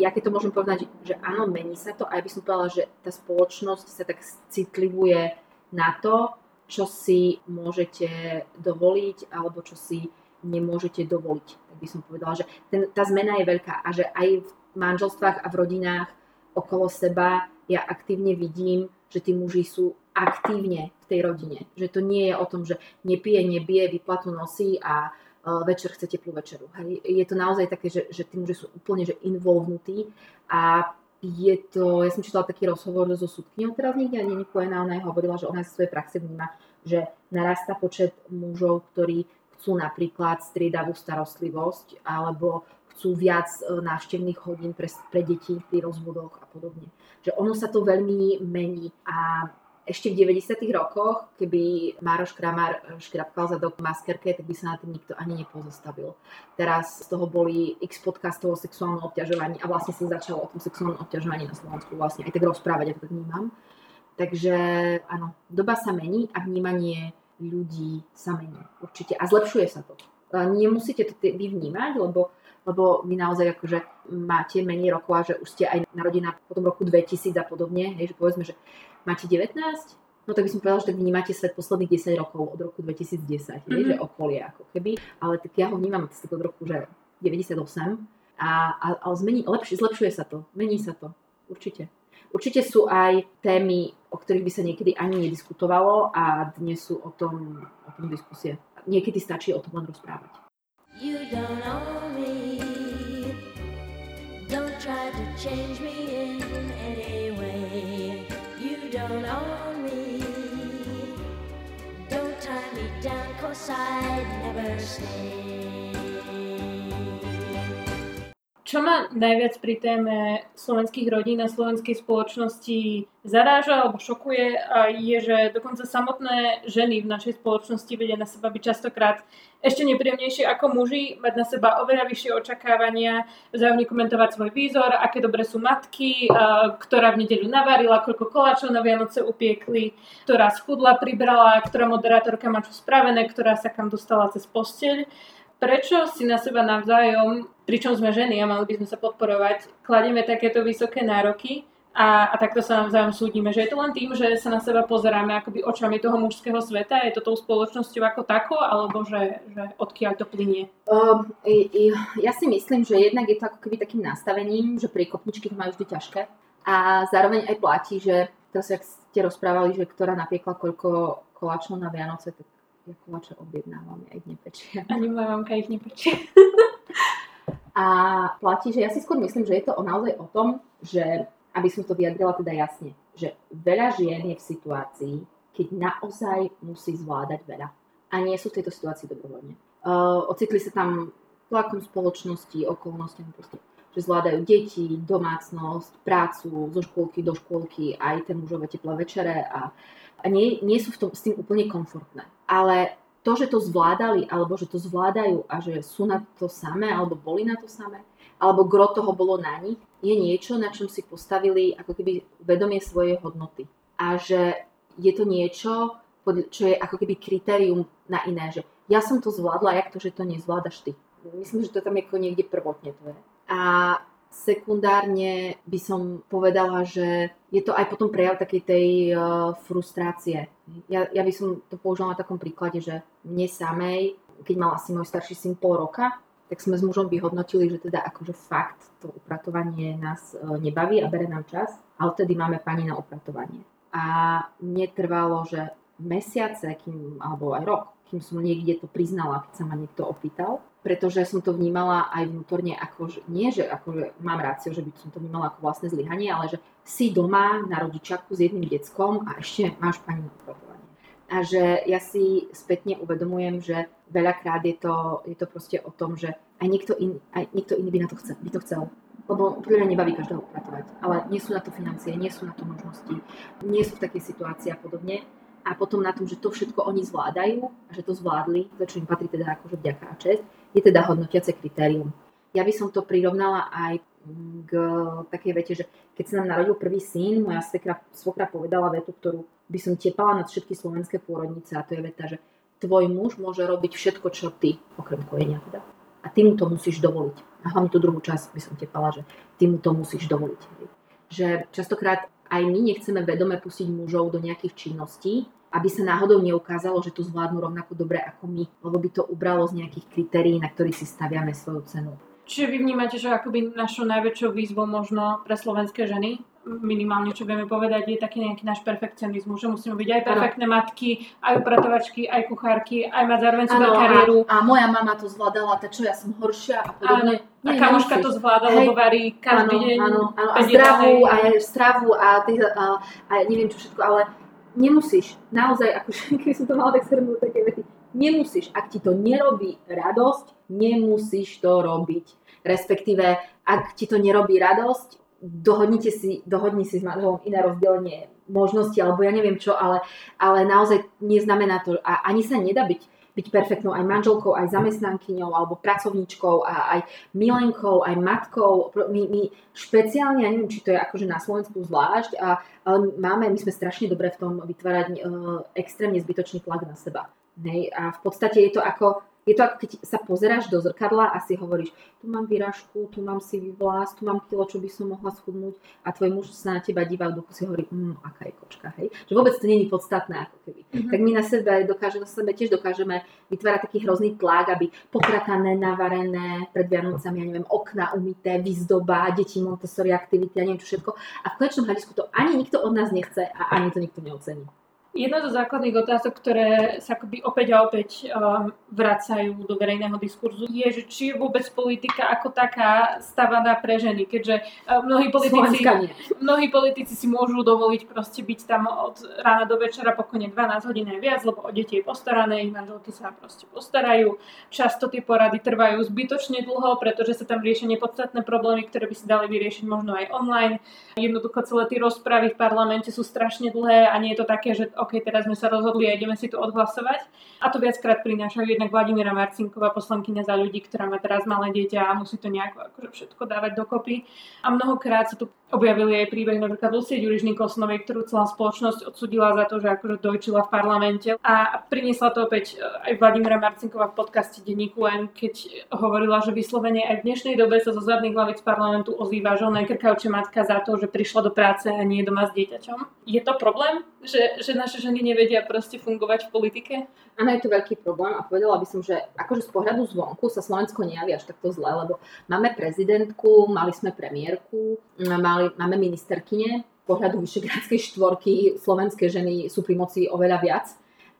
Ja keď to môžem povedať, že áno, mení sa to, aj by som povedala, že tá spoločnosť sa tak citlivuje na to, čo si môžete dovoliť alebo čo si nemôžete dovoliť. Tak by som povedala, že ten, tá zmena je veľká a že aj v manželstvách a v rodinách okolo seba ja aktívne vidím, že tí muži sú aktívne v tej rodine. Že to nie je o tom, že nepije, nebije, vyplatu nosí a uh, večer chce teplú večeru. Hej. Je to naozaj také, že, že tí muži sú úplne že involvnutí a je to, ja som čítala taký rozhovor so súdkyňou teraz niekde, ani Nikolena, ona hovorila, že ona z svojej praxe vníma, že narastá počet mužov, ktorí chcú napríklad striedavú starostlivosť alebo chcú viac e, návštevných hodín pre, pre deti pri rozvodoch a podobne. Že ono sa to veľmi mení a ešte v 90. rokoch, keby Mároš Kramár e, škrapkal za dok maskerke, tak by sa na tým nikto ani nepozastavil. Teraz z toho boli x podcastov o sexuálnom obťažovaní a vlastne sa začalo o tom sexuálnom obťažovaní na Slovensku vlastne aj tak rozprávať, ako tak vnímam. Takže áno, doba sa mení a vnímanie ľudí sa mení určite a zlepšuje sa to. Nemusíte to vy vnímať, lebo lebo vy naozaj akože máte menej rokov a že už ste aj narodená po tom roku 2000 a podobne, hej, že povedzme, že máte 19, no tak by som povedala, že tak vnímate svet posledných 10 rokov od roku 2010, mm-hmm. hej, že mhm. okolie ako keby, ale tak ja ho vnímam tak od roku, že 98 a, a, a zmení, lepšie, zlepšuje sa to, mení sa to, určite. Určite sú aj témy, o ktorých by sa niekedy ani nediskutovalo a dnes sú o tom, o tom diskusie. Niekedy stačí o tom len rozprávať. You don't own me. Change me in any way. You don't own me. Don't tie me down, cause I'd never stay. Čo ma najviac pri téme slovenských rodín a slovenskej spoločnosti zaráža alebo šokuje, je, že dokonca samotné ženy v našej spoločnosti vedia na seba byť častokrát ešte nepríjemnejšie ako muži, mať na seba oveľa vyššie očakávania, vzájomne komentovať svoj výzor, aké dobre sú matky, ktorá v nedeľu navarila, koľko koláčov na Vianoce upiekli, ktorá schudla, pribrala, ktorá moderátorka má čo spravené, ktorá sa kam dostala cez posteľ. Prečo si na seba navzájom, pričom sme ženy a mali by sme sa podporovať, kladieme takéto vysoké nároky a, a takto sa navzájom súdime, že je to len tým, že sa na seba pozeráme akoby očami toho mužského sveta, je to tou spoločnosťou ako tako, alebo že, že odkiaľ to plinie? Um, ja si myslím, že jednak je to ako keby takým nastavením, že kopničky to majú vždy ťažké. A zároveň aj platí, že to sa, ste rozprávali, že ktorá napiekla koľko koláčov na Vianoce, tak ja koláče objednávam, ja ich nepečiem. Ani moja mamka ich nepečie. a platí, že ja si skôr myslím, že je to naozaj o tom, že aby som to vyjadrila teda jasne, že veľa žien je v situácii, keď naozaj musí zvládať veľa. A nie sú v tejto situácii dobrovoľne. Uh, ocitli sa tam tlakom spoločnosti, okolnostiami proste, že zvládajú deti, domácnosť, prácu, zo škôlky do škôlky, aj tie mužové teplé večere a, a nie, nie sú v tom, s tým úplne komfortné. Ale to, že to zvládali, alebo že to zvládajú a že sú na to samé, alebo boli na to samé, alebo gro toho bolo na nich, je niečo, na čom si postavili ako keby vedomie svojej hodnoty. A že je to niečo, čo je ako keby kritérium na iné, že ja som to zvládla, jak to, že to nezvládaš ty. Myslím, že to tam ako niekde prvotne to je. A sekundárne by som povedala, že je to aj potom prejav takej tej uh, frustrácie. Ja, ja by som to použila na takom príklade, že mne samej, keď mal asi môj starší syn pol roka, tak sme s mužom vyhodnotili, že teda akože fakt to upratovanie nás e, nebaví a bere nám čas, ale vtedy máme pani na upratovanie. A mne trvalo, že mesiace, kým, alebo aj rok, kým som niekde to priznala, keď sa ma niekto opýtal, pretože som to vnímala aj vnútorne ako, že, nie že že mám rácio, že by som to vnímala ako vlastné zlyhanie, ale že si doma na rodičaku s jedným deckom a ešte máš pani na a že ja si spätne uvedomujem, že veľakrát je to, je to proste o tom, že aj niekto, in, aj niekto iný by, na to chcel, by to chcel. Lebo úplne nebaví každého upratovať. Ale nie sú na to financie, nie sú na to možnosti, nie sú v takej situácii a podobne. A potom na tom, že to všetko oni zvládajú a že to zvládli, to čo im patrí teda akože vďaka a čest, je teda hodnotiace kritérium. Ja by som to prirovnala aj k takej vete, že keď sa nám narodil prvý syn, moja svokra, svokra povedala vetu, ktorú by som tepala nad všetky slovenské pôrodnice a to je veta, že tvoj muž môže robiť všetko, čo ty, okrem kojenia teda. A ty mu to musíš dovoliť. A hlavne tú druhú časť by som tepala, že ty mu to musíš dovoliť. Že častokrát aj my nechceme vedome pustiť mužov do nejakých činností, aby sa náhodou neukázalo, že to zvládnu rovnako dobre ako my, lebo by to ubralo z nejakých kritérií, na ktorých si staviame svoju cenu. Čiže vy vnímate, že akoby našou najväčšou výzvou možno pre slovenské ženy, minimálne čo vieme povedať, je taký nejaký náš perfekcionizmus, že musíme byť aj perfektné ano. matky, aj upratovačky, aj kuchárky, aj mať zároveň super kariéru. A, a moja mama to zvládala, tak čo ja som horšia a podobne. a kamoška to zvláda, lebo varí každý ano, deň. Áno, áno. A zdravú, a stravu a, ty, a, a neviem čo všetko, ale nemusíš, naozaj, akože, keď som to mala tak shrnúť také vety, nemusíš, ak ti to nerobí radosť, nemusíš to robiť. Respektíve, ak ti to nerobí radosť, dohodnite si, dohodni si s manželom iné rozdelenie možnosti, alebo ja neviem čo, ale, ale naozaj neznamená to, a ani sa nedá byť, byť perfektnou aj manželkou, aj zamestnankyňou, alebo pracovníčkou, a aj milenkou, aj matkou. My, my špeciálne, ja neviem, či to je akože na Slovensku zvlášť, a, ale máme, my sme strašne dobre v tom vytvárať uh, extrémne zbytočný tlak na seba. Hej? A v podstate je to ako je to ako keď sa pozeráš do zrkadla a si hovoríš, tu mám výražku, tu mám si vlas, tu mám kilo, čo by som mohla schudnúť a tvoj muž sa na teba divá v duchu si hovorí, mmm, aká je kočka, hej. Že vôbec to není podstatné ako keby. Mm-hmm. Tak my na sebe dokážeme, na sebe tiež dokážeme vytvárať taký hrozný tlak, aby pokratané, navarené, pred Vianocami, ja neviem, okna umité, výzdoba, deti Montessori aktivity, ja neviem čo všetko. A v konečnom hľadisku to ani nikto od nás nechce a ani to nikto neocení. Jedna zo základných otázok, ktoré sa akoby opäť a opäť um, vracajú do verejného diskurzu, je, že či je vôbec politika ako taká stavaná pre ženy, keďže uh, mnohí, politici, mnohí politici si môžu dovoliť proste byť tam od rána do večera pokojne 12 hodín aj viac, lebo o deti je postarané, ich manželky sa proste postarajú. Často tie porady trvajú zbytočne dlho, pretože sa tam riešia nepodstatné problémy, ktoré by si dali vyriešiť možno aj online. Jednoducho celé tie rozpravy v parlamente sú strašne dlhé a nie je to také, že OK, teraz sme sa rozhodli a ideme si to odhlasovať. A to viackrát prinášajú jednak Vladimíra Marcinková, poslankyňa za ľudí, ktorá má teraz malé dieťa a musí to nejako akože všetko dávať dokopy. A mnohokrát sa tu objavili aj príbeh napríklad Lucie Ďuriš Nikolsonovej, ktorú celá spoločnosť odsudila za to, že akože dojčila v parlamente. A priniesla to opäť eh, aj Vladimíra Marcinková v podcaste Denníku N, keď hovorila, že vyslovene aj v dnešnej dobe sa zo zadných hlavic parlamentu ozýva žona krkavče matka za to, že prišla do práce a nie doma s dieťaťom. Je to problém, že, že naše ženy nevedia proste fungovať v politike? Áno, je to veľký problém a povedala by som, že akože z pohľadu zvonku sa Slovensko nejaví až takto zle, lebo máme prezidentku, mali sme premiérku, mali, máme ministerkyne, pohľadu Vyšegrádskej štvorky slovenské ženy sú pri moci oveľa viac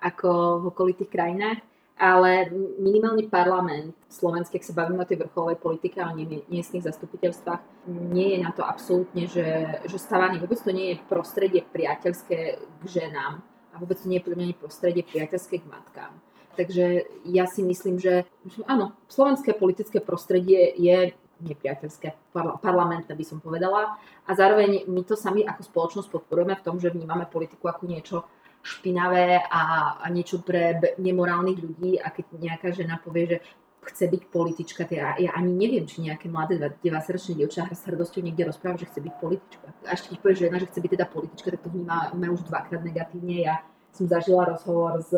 ako v okolitých krajinách, ale minimálny parlament slovenský, ak sa bavíme o tej vrcholovej politike a nie, miestnych zastupiteľstvách, nie je na to absolútne, že, že stavaný. Vôbec to nie je prostredie priateľské k ženám a vôbec to nie je podľa prostredie priateľské k matkám. Takže ja si myslím, že, že áno, slovenské politické prostredie je nepriateľské, parlamentné by som povedala. A zároveň my to sami ako spoločnosť podporujeme v tom, že vnímame politiku ako niečo špinavé a, a niečo pre nemorálnych ľudí a keď nejaká žena povie, že chce byť politička, teda ja ani neviem, či nejaké mladé 19-ročné dievča s hrdosťou niekde rozpráva, že chce byť politička. A ešte keď povie žena, že chce byť teda politička, tak to vníma už dvakrát negatívne. Ja som zažila rozhovor s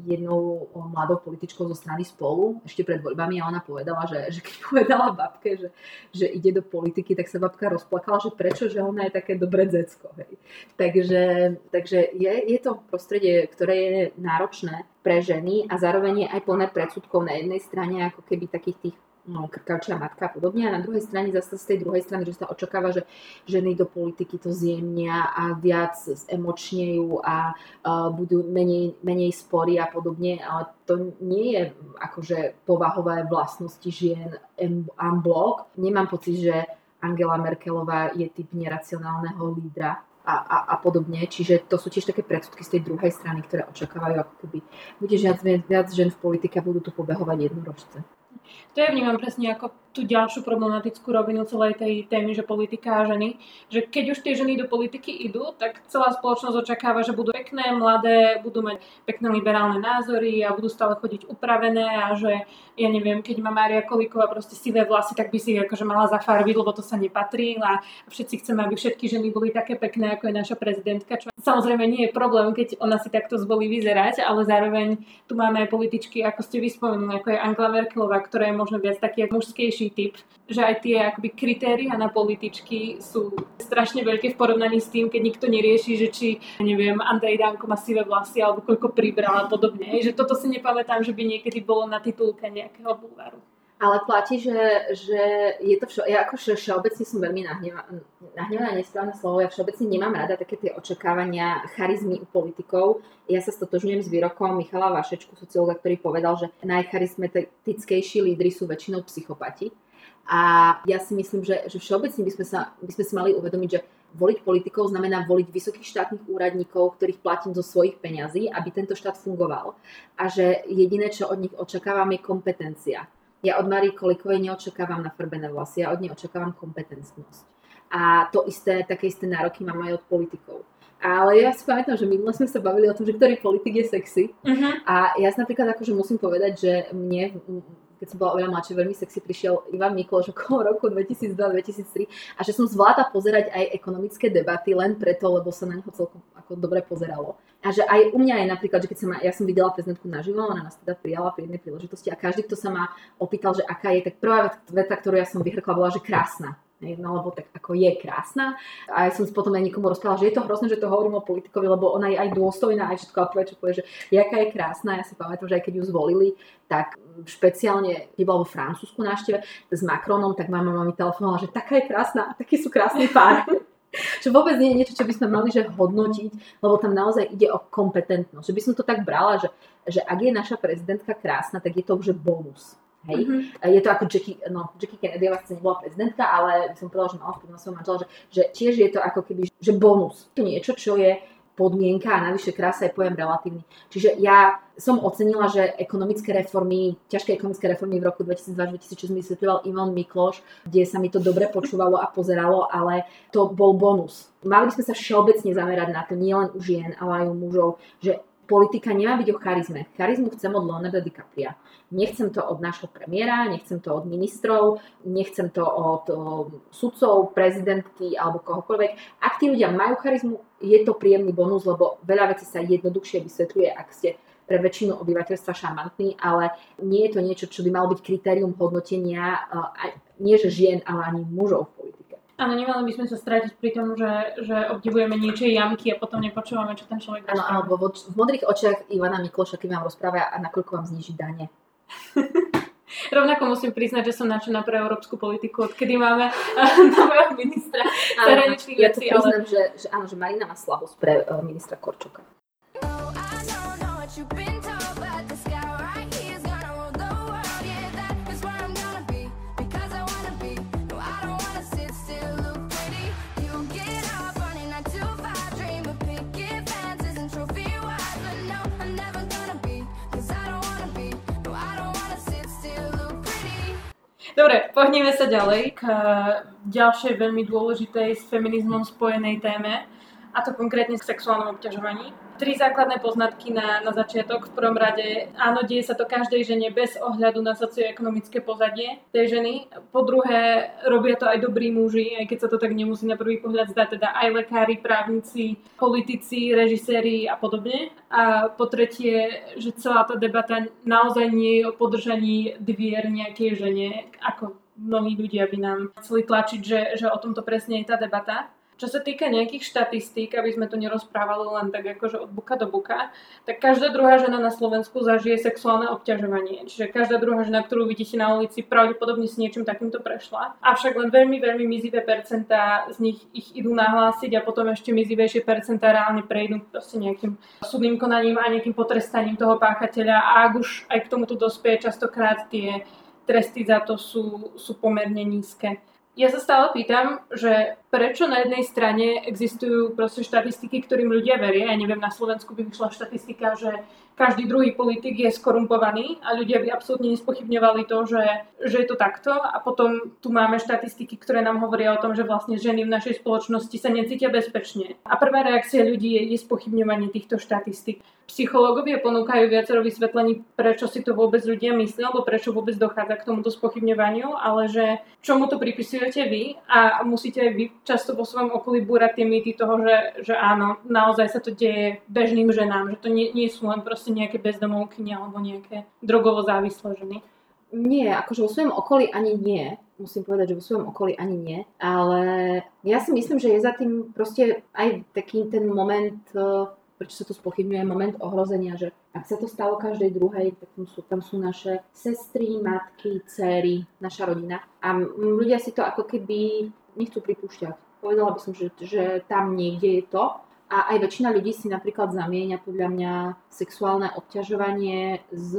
jednou mladou političkou zo strany spolu ešte pred voľbami a ona povedala, že, že keď povedala babke, že, že ide do politiky, tak sa babka rozplakala, že prečo, že ona je také dobré decko. Hej. Takže, takže je, je to prostredie, ktoré je náročné pre ženy a zároveň je aj plné predsudkov na jednej strane ako keby takých tých no, krkavčia matka a podobne. A na druhej strane zase z tej druhej strany, že sa očakáva, že ženy do politiky to zjemnia a viac emočnejú a uh, budú menej, menej spory a podobne. Ale to nie je akože povahové vlastnosti žien en bloc. Nemám pocit, že Angela Merkelová je typ neracionálneho lídra a, a, a podobne. Čiže to sú tiež také predsudky z tej druhej strany, ktoré očakávajú, ako keby bude viac, viac žen v politike a budú tu pobehovať jednorožce. To ja vnímam presne ako tú ďalšiu problematickú rovinu celej tej témy, že politika a ženy, že keď už tie ženy do politiky idú, tak celá spoločnosť očakáva, že budú pekné, mladé, budú mať pekné liberálne názory a budú stále chodiť upravené a že ja neviem, keď má Mária Kolíková proste sivé vlasy, tak by si akože mala zafarbiť, lebo to sa nepatrí a všetci chceme, aby všetky ženy boli také pekné, ako je naša prezidentka, čo samozrejme nie je problém, keď ona si takto zvolí vyzerať, ale zároveň tu máme aj političky, ako ste vyspomenuli, ako je Angela Merkelová, ktorá je možno viac taký mužskejší typ, že aj tie akoby kritéria na političky sú strašne veľké v porovnaní s tým, keď nikto nerieši, že či, neviem, Andrej Danko má sivé vlasy alebo koľko pribral a podobne. Že toto si nepamätám, že by niekedy bolo na titulke nejakého bulváru. Ale platí, že, že je to všo, ja ako všeobecne som veľmi nahnevaná, nahnevaná nesprávne slovo, ja všeobecne nemám rada také tie očakávania charizmy u politikov. Ja sa stotožňujem s výrokom Michala Vašečku, sociológa, ktorý povedal, že najcharizmatickejší lídry sú väčšinou psychopati. A ja si myslím, že, že všeobecne by sme, sa, by sme si mali uvedomiť, že voliť politikov znamená voliť vysokých štátnych úradníkov, ktorých platím zo svojich peňazí, aby tento štát fungoval. A že jediné, čo od nich očakávam, je kompetencia ja od Marii Kolikovej neočakávam nafarbené vlasy, ja od nej očakávam kompetentnosť. A to isté, také isté nároky mám aj od politikov. Ale ja si pamätám, že minule sme sa bavili o tom, že ktorý politik je sexy. Uh-huh. A ja si napríklad akože musím povedať, že mne keď som bola oveľa mladšia, veľmi sexy, prišiel Ivan Mikloš okolo roku 2002-2003 a že som zvládla pozerať aj ekonomické debaty len preto, lebo sa na neho celkom ako dobre pozeralo. A že aj u mňa je napríklad, že keď sa ma, ja som videla prezidentku naživo, ona nás teda prijala pri jednej príležitosti a každý, kto sa ma opýtal, že aká je, tak prvá veta, ktorú ja som vyhrkla, bola, že krásna no lebo tak ako je krásna. A ja som potom aj niekomu rozprávala, že je to hrozné, že to hovorím o politikovi, lebo ona je aj dôstojná, aj všetko, a povie, čo povie, že jaká je krásna. Ja si pamätám, že aj keď ju zvolili, tak špeciálne, keď bola vo Francúzsku návšteve s Macronom, tak mama mi telefonovala, že taká je krásna taký sú krásny pár. čo vôbec nie je niečo, čo by sme mali že hodnotiť, lebo tam naozaj ide o kompetentnosť. Že by som to tak brala, že, že ak je naša prezidentka krásna, tak je to už bonus. Hej? Mm-hmm. Je to ako Jackie, no, Jackie Kennedyová sice nebola prezidentka, ale som povedala, že mala vplyv na svojho manžela, že, že tiež je to ako keby, že bonus. To niečo, čo je podmienka a navyše krása je pojem relatívny. Čiže ja som ocenila, že ekonomické reformy, ťažké ekonomické reformy v roku 2002-2006 mi vysvetľoval Ivan Mikloš, kde sa mi to dobre počúvalo a pozeralo, ale to bol bonus. Mali by sme sa všeobecne zamerať na to, nielen u žien, ale aj u mužov, že politika nemá byť o charizme. Charizmu chcem od Leonarda DiCapria. Nechcem to od nášho premiéra, nechcem to od ministrov, nechcem to od sudcov, prezidentky alebo kohokoľvek. Ak tí ľudia majú charizmu, je to príjemný bonus, lebo veľa vecí sa jednoduchšie vysvetľuje, ak ste pre väčšinu obyvateľstva šarmantní, ale nie je to niečo, čo by malo byť kritérium hodnotenia nie že žien, ale ani mužov v politike. Áno, nemali by sme sa strátiť pri tom, že, že obdivujeme niečie jamky a potom nepočúvame, čo ten človek Áno, alebo v, v modrých očiach Ivana Mikloša, keď vám rozpráva a nakoľko vám zniží dane. Rovnako musím priznať, že som načená pre európsku politiku, odkedy máme nového ministra zahraničných ja vecí. Ja to priznám, ale... že, že, áno, že Marina má slabosť pre uh, ministra Korčoka. Oh, Dobre, pohneme sa ďalej k ďalšej veľmi dôležitej s feminizmom spojenej téme, a to konkrétne k sexuálnom obťažovaní. Tri základné poznatky na, na začiatok. V prvom rade, áno, deje sa to každej žene bez ohľadu na socioekonomické pozadie tej ženy. Po druhé, robia to aj dobrí muži, aj keď sa to tak nemusí na prvý pohľad zdať, teda aj lekári, právnici, politici, režiséri a podobne. A po tretie, že celá tá debata naozaj nie je o podržaní dvier nejakej žene, ako mnohí ľudia by nám chceli tlačiť, že, že o tomto presne je tá debata. Čo sa týka nejakých štatistík, aby sme to nerozprávali len tak akože od buka do buka, tak každá druhá žena na Slovensku zažije sexuálne obťažovanie. Čiže každá druhá žena, ktorú vidíte na ulici, pravdepodobne si niečím takýmto prešla. Avšak len veľmi, veľmi mizivé percentá z nich ich idú nahlásiť a potom ešte mizivejšie percentá reálne prejdú proste nejakým súdnym konaním a nejakým potrestaním toho páchateľa. A ak už aj k tomuto dospieje, častokrát tie tresty za to sú, sú pomerne nízke. Ja sa stále pýtam, že prečo na jednej strane existujú proste štatistiky, ktorým ľudia veria. Ja neviem, na Slovensku by vyšla štatistika, že každý druhý politik je skorumpovaný a ľudia by absolútne nespochybňovali to, že, že je to takto. A potom tu máme štatistiky, ktoré nám hovoria o tom, že vlastne ženy v našej spoločnosti sa necítia bezpečne. A prvá reakcia ľudí je, je spochybňovanie týchto štatistik. Psychológovia ponúkajú viacero vysvetlení, prečo si to vôbec ľudia myslia, alebo prečo vôbec dochádza k tomuto spochybňovaniu, ale že čomu to pripisujete vy a musíte aj vy často vo svojom okolí búrať tie mýty toho, že, že áno, naozaj sa to deje bežným ženám, že to nie, nie sú len proste nejaké bezdomovky alebo nejaké drogovo závislé ženy. Nie, akože vo svojom okolí ani nie. Musím povedať, že vo svojom okolí ani nie. Ale ja si myslím, že je za tým proste aj taký ten moment prečo sa to spochybňuje, moment ohrozenia, že ak sa to stalo každej druhej, tak tam sú, tam sú naše sestry, matky, céry, naša rodina. A ľudia si to ako keby nechcú pripúšťať. Povedala by som, že, že tam niekde je to a aj väčšina ľudí si napríklad zamieňa podľa mňa sexuálne obťažovanie s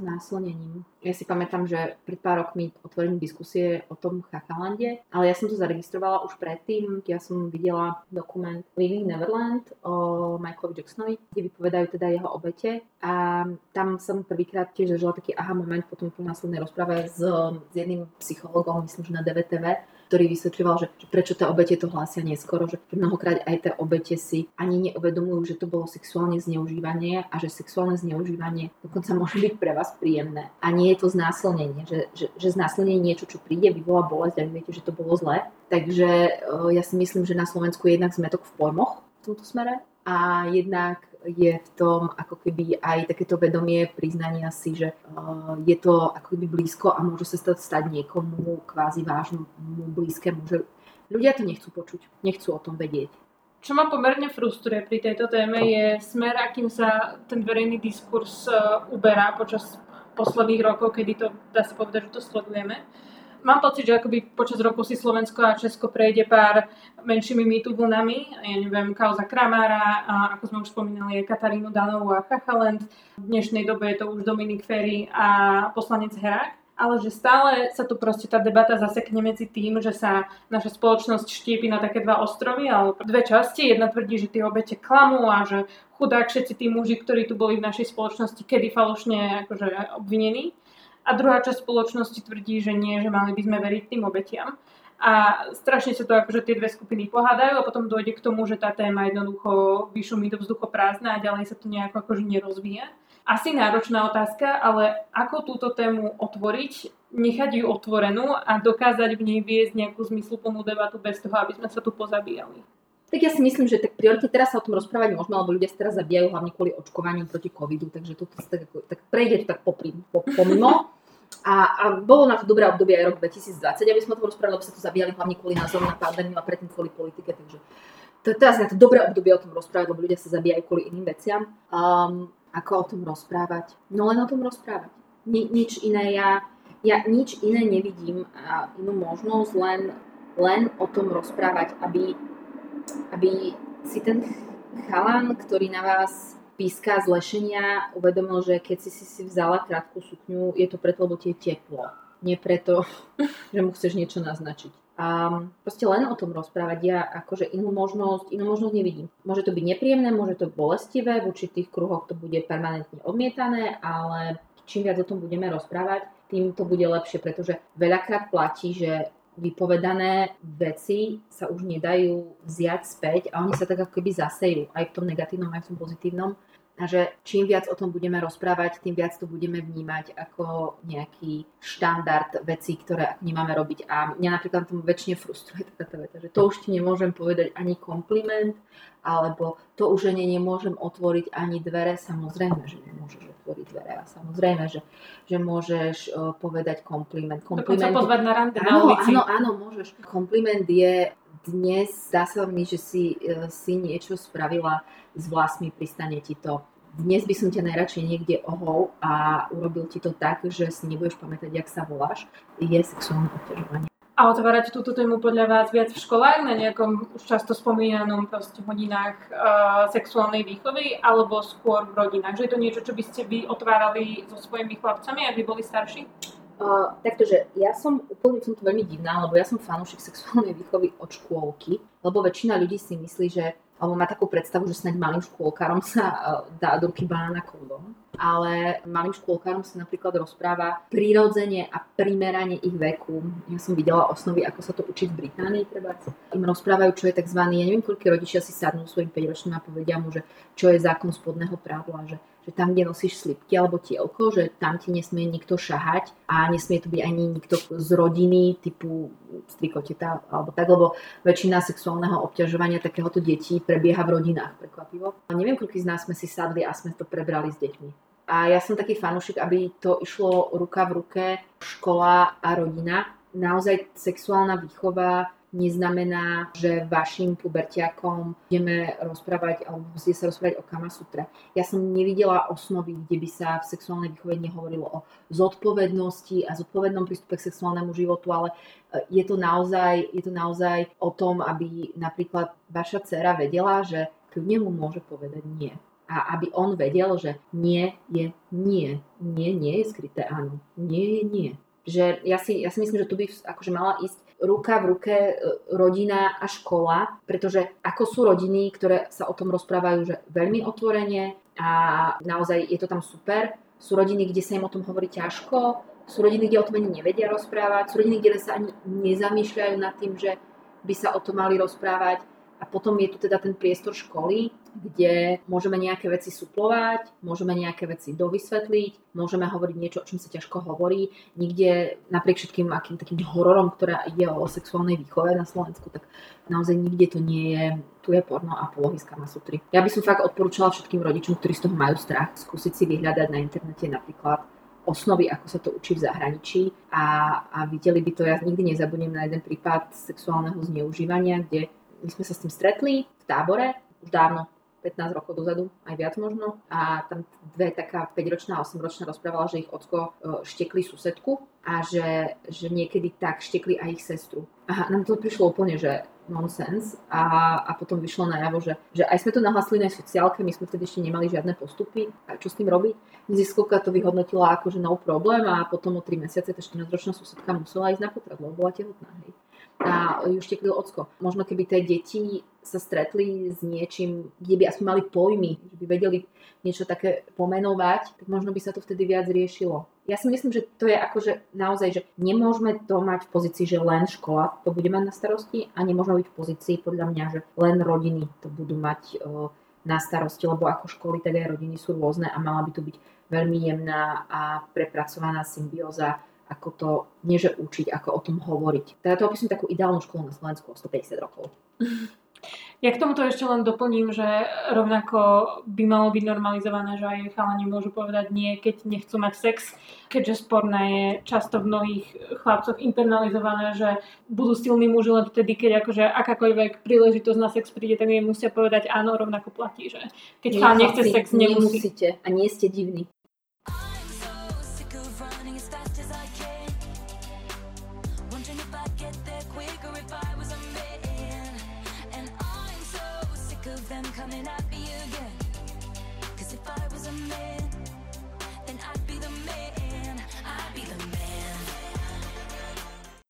znásilnením. Ja si pamätám, že pred pár rokmi otvorili diskusie o tom Chachalande, ale ja som to zaregistrovala už predtým, ja som videla dokument Living Neverland o Michaelovi Jacksonovi, kde vypovedajú teda jeho obete a tam som prvýkrát tiež zažila taký aha moment potom po následnej rozprave s, s jedným psychologom, myslím, že na DVTV, ktorý vysvetľoval, že, že prečo tie obete to hlásia neskoro, že mnohokrát aj tie obete si ani neuvedomujú, že to bolo sexuálne zneužívanie a že sexuálne zneužívanie dokonca môže byť pre vás príjemné. A nie je to znásilnenie, že, že, že znásilnenie niečo, čo príde, vyvolá bolesť a vy viete, že to bolo zlé. Takže ja si myslím, že na Slovensku je jednak zmetok v pojmoch v tomto smere a jednak je v tom ako keby aj takéto vedomie priznania si, že uh, je to ako keby blízko a môže sa stať, stať niekomu kvázi vážnu blízkemu, že ľudia to nechcú počuť, nechcú o tom vedieť. Čo ma pomerne frustruje pri tejto téme je smer, akým sa ten verejný diskurs uh, uberá počas posledných rokov, kedy to, dá sa povedať, že to sledujeme mám pocit, že akoby počas roku si Slovensko a Česko prejde pár menšími mýtu vlnami. Ja neviem, kauza Kramára, a ako sme už spomínali, je Katarínu Danovú a Chachalent. V dnešnej dobe je to už Dominik Ferry a poslanec Herák ale že stále sa tu proste tá debata zasekne medzi tým, že sa naša spoločnosť štiepi na také dva ostrovy, alebo dve časti. Jedna tvrdí, že tie obete klamú a že chudák všetci tí muži, ktorí tu boli v našej spoločnosti, kedy falošne akože obvinení a druhá časť spoločnosti tvrdí, že nie, že mali by sme veriť tým obetiam. A strašne sa to akože tie dve skupiny pohádajú a potom dojde k tomu, že tá téma jednoducho vyšumí do vzduchoprázdna a ďalej sa to nejako akože nerozvíja. Asi náročná otázka, ale ako túto tému otvoriť, nechať ju otvorenú a dokázať v nej viesť nejakú zmysluplnú debatu bez toho, aby sme sa tu pozabíjali. Tak ja si myslím, že tak prioritne teraz sa o tom rozprávať môžeme, lebo ľudia sa teraz zabíjajú hlavne kvôli očkovaniu proti covidu, takže toto tak, tak prejde to tak popri, po, pomimo. A, a bolo na to dobré obdobie aj rok 2020, aby sme o tom rozprávali, lebo sa tu zabíjali hlavne kvôli názoru na pandémiu a predtým kvôli politike, takže to, teraz na to dobré obdobie o tom rozprávať, lebo ľudia sa zabíjajú kvôli iným veciam. Um, ako o tom rozprávať? No len o tom rozprávať. Ni, nič iné ja, ja nič iné nevidím a inú možnosť len, len o tom rozprávať, aby, aby si ten chalan, ktorý na vás píska z lešenia uvedomil, že keď si si vzala krátku sukňu, je to preto, lebo ti teplo. Nie preto, že mu chceš niečo naznačiť. A proste len o tom rozprávať. Ja akože inú možnosť, inú možnosť nevidím. Môže to byť nepríjemné, môže to byť bolestivé, v určitých kruhoch to bude permanentne odmietané, ale čím viac o tom budeme rozprávať, tým to bude lepšie, pretože veľakrát platí, že vypovedané veci sa už nedajú vziať späť a oni sa tak ako keby zasejú aj v tom negatívnom, aj v tom pozitívnom a že čím viac o tom budeme rozprávať, tým viac to budeme vnímať ako nejaký štandard vecí, ktoré nemáme robiť. A mňa napríklad tomu väčšine frustruje taká veta, že to už ti nemôžem povedať ani kompliment, alebo to už ani nemôžem otvoriť ani dvere. Samozrejme, že nemôžeš otvoriť dvere a samozrejme, že, že môžeš povedať kompliment. kompliment Dokonca pozvať na rande áno, Áno, áno, môžeš. Kompliment je dnes, zdá sa mi, že si, uh, si niečo spravila s vlasmi, pristane ti to. Dnes by som ťa najradšej niekde ohol a urobil ti to tak, že si nebudeš pamätať, jak sa voláš, je sexuálne obťažovanie. A otvárať túto tému podľa vás viac v školách, na nejakom už často spomínanom proste hodinách uh, sexuálnej výchovy, alebo skôr v rodinách? Že je to niečo, čo by ste vy otvárali so svojimi chlapcami, ak by boli starší? Uh, takto, že ja som úplne som to veľmi divná, lebo ja som fanúšik sexuálnej výchovy od škôlky, lebo väčšina ľudí si myslí, že alebo má takú predstavu, že snáď malým škôlkarom sa uh, dá do ruky banana kondom. Ale malým škôlkarom sa napríklad rozpráva prirodzene a primerane ich veku. Ja som videla osnovy, ako sa to učí v Británii, treba. Im rozprávajú, čo je tzv. Ja neviem, koľko rodičia si sadnú svojim 5-ročným a povedia mu, že čo je zákon spodného prádla, že že tam, kde nosíš slipky alebo tielko, že tam ti nesmie nikto šahať a nesmie to byť ani nikto z rodiny typu strikoteta alebo tak, lebo väčšina sexuálneho obťažovania takéhoto detí prebieha v rodinách, prekvapivo. A neviem, koľko z nás sme si sadli a sme to prebrali s deťmi. A ja som taký fanúšik, aby to išlo ruka v ruke škola a rodina. Naozaj sexuálna výchova neznamená, že vašim pubertiakom budeme rozprávať alebo bude sa rozprávať o Kama Sutre. Ja som nevidela osnovy, kde by sa v sexuálnej výchove nehovorilo o zodpovednosti a zodpovednom prístupe k sexuálnemu životu, ale e, je to naozaj, je to naozaj o tom, aby napríklad vaša dcera vedela, že kľudne mu môže povedať nie. A aby on vedel, že nie je nie. Nie, nie je skryté áno. Nie je nie. Že ja si, ja si myslím, že tu by akože mala ísť ruka v ruke e, rodina a škola, pretože ako sú rodiny, ktoré sa o tom rozprávajú že veľmi otvorene a naozaj je to tam super. Sú rodiny, kde sa im o tom hovorí ťažko, sú rodiny, kde o tom ani nevedia rozprávať, sú rodiny, kde sa ani nezamýšľajú nad tým, že by sa o tom mali rozprávať a potom je tu teda ten priestor školy, kde môžeme nejaké veci suplovať, môžeme nejaké veci dovysvetliť, môžeme hovoriť niečo, o čom sa ťažko hovorí. Nikde, napriek všetkým akým takým hororom, ktorá ide o sexuálnej výchove na Slovensku, tak naozaj nikde to nie je, tu je porno a polohy z Kamasutry. Ja by som fakt odporúčala všetkým rodičom, ktorí z toho majú strach, skúsiť si vyhľadať na internete napríklad osnovy, ako sa to učí v zahraničí a, a videli by to, ja nikdy nezabudnem na jeden prípad sexuálneho zneužívania, kde my sme sa s tým stretli v tábore už dávno, 15 rokov dozadu, aj viac možno. A tam dve taká 5-ročná a 8-ročná rozprávala, že ich ocko e, štekli susedku a že, že niekedy tak štekli aj ich sestru. A nám to prišlo úplne, že nonsense a, a potom vyšlo najavo, že, že aj sme to nahlasili na sociálke, my sme vtedy ešte nemali žiadne postupy a čo s tým robiť. Neziskovka to vyhodnotila ako, že no problém a potom o 3 mesiace tá 14-ročná susedka musela ísť na potrat, lebo bola tehotná. Hej a ju šteklil ocko. Možno keby tie deti sa stretli s niečím, kde by aspoň mali pojmy, že by vedeli niečo také pomenovať, tak možno by sa to vtedy viac riešilo. Ja si myslím, že to je akože naozaj, že nemôžeme to mať v pozícii, že len škola to bude mať na starosti a nemôžeme byť v pozícii podľa mňa, že len rodiny to budú mať na starosti, lebo ako školy, tak aj rodiny sú rôzne a mala by to byť veľmi jemná a prepracovaná symbióza ako to, nie že učiť, ako o tom hovoriť. Teda to opisujem takú ideálnu školu na Slovensku o 150 rokov. Ja k tomuto ešte len doplním, že rovnako by malo byť normalizované, že aj chalani môžu povedať nie, keď nechcú mať sex, keďže sporné je často v mnohých chlapcoch internalizované, že budú silní muži len vtedy, keď akože akákoľvek príležitosť na sex príde, tak im musia povedať áno, rovnako platí, že keď chalán nechce sex, nemusí. Nemusíte a nie ste divní.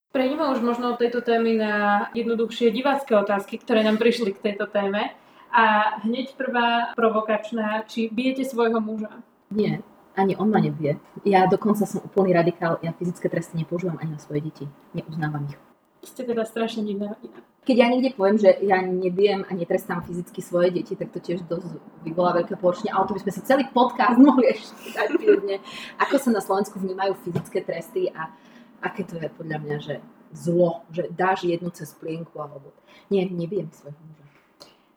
Prejdeme už možno od tejto témy na jednoduchšie divácké otázky, ktoré nám prišli k tejto téme. A hneď prvá provokačná, či bijete svojho muža? Nie, ani on ma nebije. Ja dokonca som úplný radikál, ja fyzické tresty nepoužívam ani na svoje deti. Neuznávam ich. Ste teda strašne divná rodina. Keď ja niekde poviem, že ja nebijem a netrestám fyzicky svoje deti, tak to tiež dosť vyvolá veľké poročne. Ale to by sme sa celý podcast mohli ešte dať Ako sa na Slovensku vnímajú fyzické tresty a aké to je podľa mňa, že zlo, že dáš jednu cez plienku alebo... Nie, nebijem svojho muža.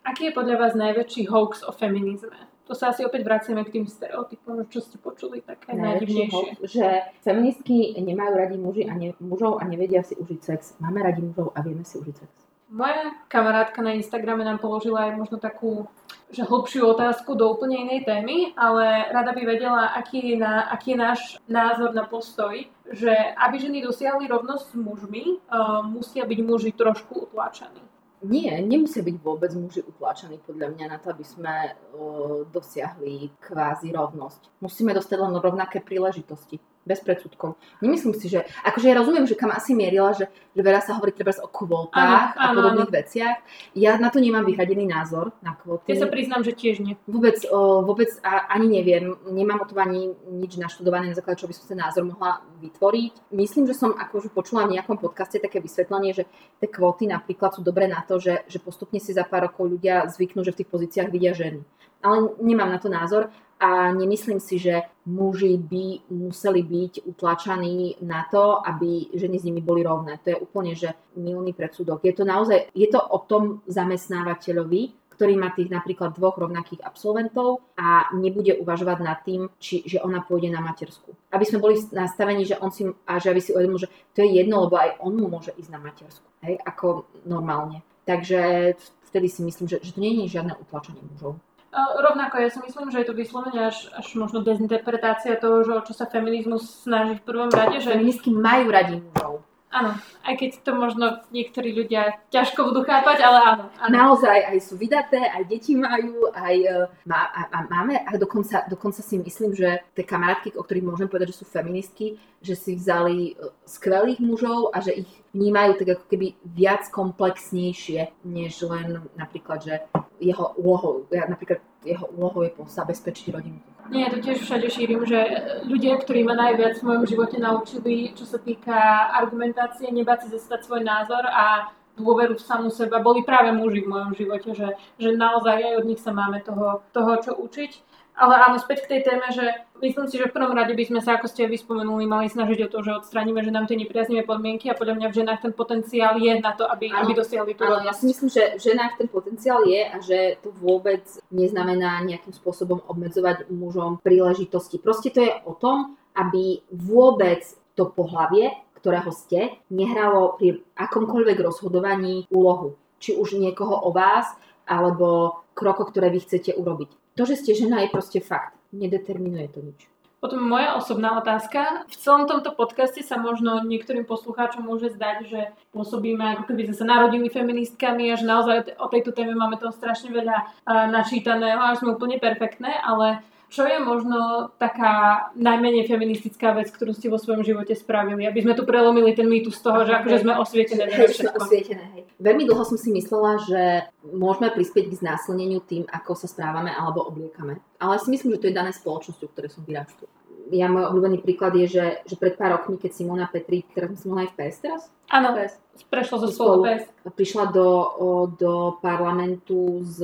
Aký je podľa vás najväčší hoax o feminizme? To sa asi opäť vraciame k tým stereotypom, čo ste počuli také najdivnejšie. Že feministky nemajú radi muži a ne, mužov a nevedia si užiť sex. Máme radi mužov a vieme si užiť sex. Moja kamarátka na Instagrame nám položila aj možno takú že hlbšiu otázku do úplne inej témy, ale rada by vedela, aký je, na, aký je náš názor na postoj, že aby ženy dosiahli rovnosť s mužmi, uh, musia byť muži trošku utláčaní. Nie, nemusia byť vôbec muži utláčaní podľa mňa na to, aby sme uh, dosiahli kvázi rovnosť. Musíme dostať len rovnaké príležitosti. Bez predsudkov. Nemyslím si, že, akože ja rozumiem, že kam asi mierila, že, že veľa sa hovorí treba o kvótach a podobných áno. veciach. Ja na to nemám vyhradený názor, na kvóty. Ja sa priznám, že tiež nie. Vôbec, o, vôbec a, ani neviem, nemám o tom ani nič naštudované, na základe čo by som sa názor mohla vytvoriť. Myslím, že som akože počula v nejakom podcaste také vysvetlenie, že tie kvóty napríklad sú dobré na to, že, že postupne si za pár rokov ľudia zvyknú, že v tých pozíciách vidia ženy. Ale nemám na to názor a nemyslím si, že muži by museli byť utlačaní na to, aby ženy s nimi boli rovné. To je úplne, že milný predsudok. Je to naozaj, je to o tom zamestnávateľovi, ktorý má tých napríklad dvoch rovnakých absolventov a nebude uvažovať nad tým, či, že ona pôjde na matersku. Aby sme boli nastavení, že on si, a že aby si uvedomil, že to je jedno, lebo aj on mu môže ísť na matersku, hej, ako normálne. Takže vtedy si myslím, že, že to nie je žiadne utlačenie mužov. Rovnako ja si myslím, že je to vyslovene až, až možno dezinterpretácia toho, že o čo sa feminizmus snaží v prvom rade. Že... Feministky majú radi mužov. Áno, aj keď to možno niektorí ľudia ťažko budú chápať, ale áno. áno. Naozaj aj sú vydaté, aj deti majú, aj uh, má, a, a máme, a dokonca, dokonca si myslím, že tie kamarátky, o ktorých môžem povedať, že sú feministky, že si vzali uh, skvelých mužov a že ich vnímajú tak ako keby viac komplexnejšie, než len napríklad, že jeho úlohou, ja, napríklad jeho úlohou je zabezpečiť rodinu. Nie, to tiež všade šírim, že ľudia, ktorí ma najviac v mojom živote naučili, čo sa týka argumentácie, nebáť si zastať svoj názor a dôveru v samú seba, boli práve muži v mojom živote, že, že naozaj aj od nich sa máme toho, toho čo učiť. Ale áno, späť k tej téme, že myslím si, že v prvom rade by sme sa, ako ste vyspomenuli, mali snažiť o to, že odstraníme nám tie nepriaznivé podmienky a podľa mňa v ženách ten potenciál je na to, aby, ano, aby dosiahli tú Ja si myslím, že v ženách ten potenciál je a že to vôbec neznamená nejakým spôsobom obmedzovať mužom príležitosti. Proste to je o tom, aby vôbec to pohlavie, ktorého ste, nehralo pri akomkoľvek rozhodovaní úlohu. Či už niekoho o vás, alebo kroko, ktoré vy chcete urobiť. To, že ste žena, je proste fakt. Nedeterminuje to nič. Potom moja osobná otázka. V celom tomto podcaste sa možno niektorým poslucháčom môže zdať, že pôsobíme ako keby sme sa narodili feministkami a že naozaj o tejto téme máme toho strašne veľa načítaného a sme úplne perfektné, ale čo je možno taká najmenej feministická vec, ktorú ste vo svojom živote spravili? Aby sme tu prelomili ten mýtus z toho, že akože sme osvietené. Hej, sme osvietené, hej. Veľmi dlho som si myslela, že môžeme prispieť k znásilneniu tým, ako sa správame alebo obliekame. Ale si myslím, že to je dané spoločnosťou, ktoré som vyrážtu ja môj obľúbený príklad je, že, že pred pár rokmi, keď Simona Petri, sme mohla aj v PS teraz? Áno, PS. prešla zo spolu PS. Prišla do, o, do parlamentu s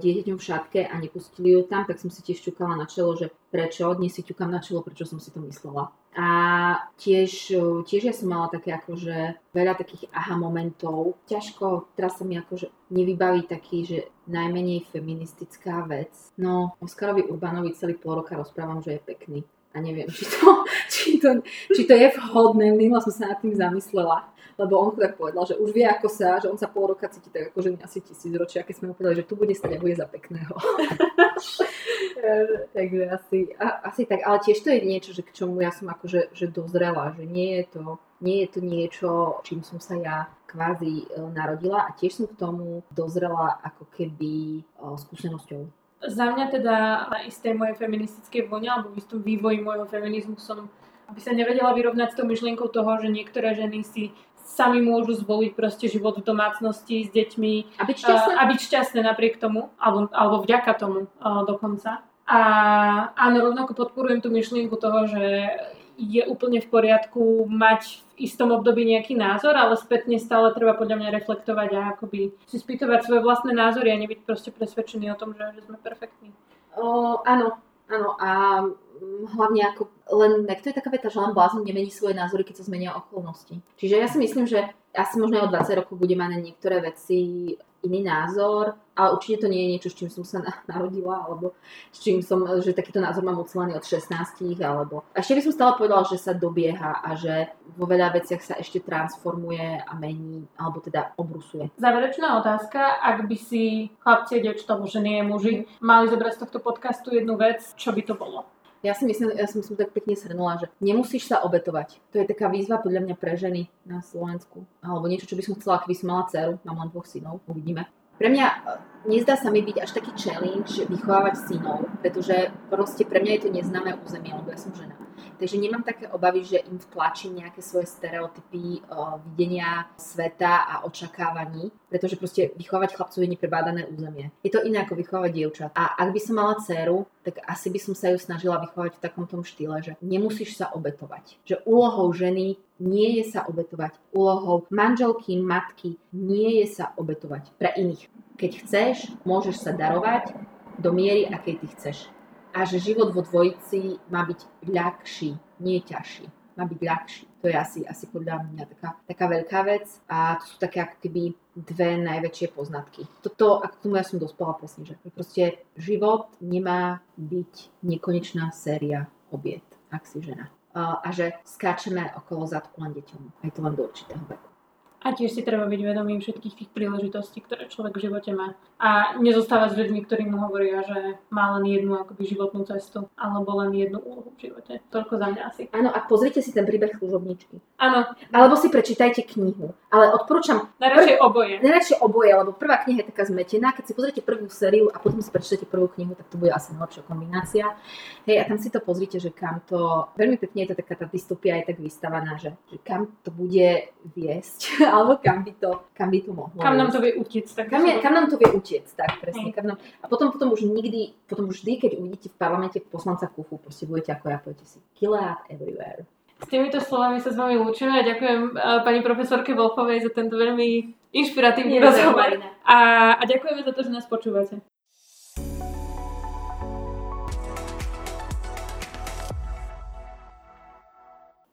dieťaťom v šatke a nepustili ju tam, tak som si tiež čukala na čelo, že prečo, dnes si ťukám na čelo, prečo som si to myslela. A tiež, tiež ja som mala také akože veľa takých aha momentov. Ťažko, teraz sa mi akože nevybaví taký, že najmenej feministická vec. No, Oskarovi Urbanovi celý pol roka rozprávam, že je pekný a neviem, či to, či to, či to je vhodné, minula som sa nad tým zamyslela, lebo on tak povedal, že už vie ako sa, že on sa pol roka cíti tak ako že asi tisíc ročia, keď sme mu povedali, že tu bude stať a bude za pekného. Takže asi, a, asi tak, ale tiež to je niečo, že k čomu ja som akože že dozrela, že nie je to, nie je to niečo, čím som sa ja kvázi e, narodila a tiež som k tomu dozrela ako keby e, skúsenosťou za mňa teda na istej mojej feministickej vlne alebo v istom vývoji môjho feminizmu som aby sa nevedela vyrovnať s tou myšlienkou toho, že niektoré ženy si sami môžu zvoliť proste život v domácnosti s deťmi a byť šťastné, a byť šťastné napriek tomu, alebo, alebo vďaka tomu dokonca. A áno, rovnako podporujem tú myšlienku toho, že je úplne v poriadku mať v istom období nejaký názor, ale spätne stále treba podľa mňa reflektovať a akoby si spýtovať svoje vlastné názory a nebyť proste presvedčený o tom, že, sme perfektní. O, áno, áno a hlavne ako len, tak to je taká veta, že len blázon nemení svoje názory, keď sa zmenia okolnosti. Čiže ja si myslím, že asi možno o 20 rokov bude mať na niektoré veci iný názor, ale určite to nie je niečo, s čím som sa narodila, alebo s čím som, že takýto názor mám ucelený od 16, alebo... A ešte by som stále povedala, že sa dobieha a že vo veľa veciach sa ešte transformuje a mení, alebo teda obrusuje. Záverečná otázka, ak by si chlapci dievčatá, ženy a muži, mali zobrať z tohto podcastu jednu vec, čo by to bolo? Ja si myslím, ja som si tak pekne shrnula, že nemusíš sa obetovať. To je taká výzva podľa mňa pre ženy na Slovensku. Alebo niečo, čo by som chcela, keby som mala dceru, mám len dvoch synov, uvidíme. Pre mňa nezdá sa mi byť až taký challenge vychovávať synov, pretože proste pre mňa je to neznáme územie, lebo ja som žena. Takže nemám také obavy, že im vtlačím nejaké svoje stereotypy uh, videnia sveta a očakávaní, pretože proste vychovávať chlapcov je neprebádané územie. Je to iné ako vychovávať dievčat. A ak by som mala dceru, tak asi by som sa ju snažila vychovať v takom tom štýle, že nemusíš sa obetovať. Že úlohou ženy nie je sa obetovať. Úlohou manželky, matky nie je sa obetovať pre iných. Keď chceš, môžeš sa darovať do miery, akej ty chceš a že život vo dvojici má byť ľahší, nie ťažší. Má byť ľahší. To je asi, asi podľa mňa taká, taká veľká vec a to sú také ako keby dve najväčšie poznatky. Toto, a k tomu ja som dospela presne, že proste život nemá byť nekonečná séria obiet, ak si žena. A, že skáčeme okolo zadku len deťom. Aj to len do určitého veku. A tiež si treba byť vedomým všetkých tých príležitostí, ktoré človek v živote má. A nezostávať s ľuďmi, ktorí mu hovoria, že má len jednu akoby životnú cestu, alebo len jednu úlohu v živote. Toľko za mňa asi. Áno, a pozrite si ten príbeh služobničky. Áno. Alebo si prečítajte knihu. Ale odporúčam... Najradšej prv... oboje. Najradšej oboje, lebo prvá kniha je taká zmetená. Keď si pozriete prvú sériu a potom si prečítate prvú knihu, tak to bude asi najlepšia kombinácia. Hej, a tam si to pozrite, že kam to... Veľmi pekne je to taká tá dystopia je tak vystavaná, že, že kam to bude viesť alebo kam by to, kam by to mohlo. Kam nám to vie utiecť. Tak kam, je, kam nám to vie utiecť, tak presne. Kam nám, a potom, potom už nikdy, potom už vždy, keď uvidíte v parlamente poslanca Kufu, proste budete ako ja, poviete si, kill out everywhere. S týmito slovami sa s vami lúčime a ďakujem uh, pani profesorke Wolfovej za tento veľmi inšpiratívny rozhovor. A, a ďakujeme za to, že nás počúvate.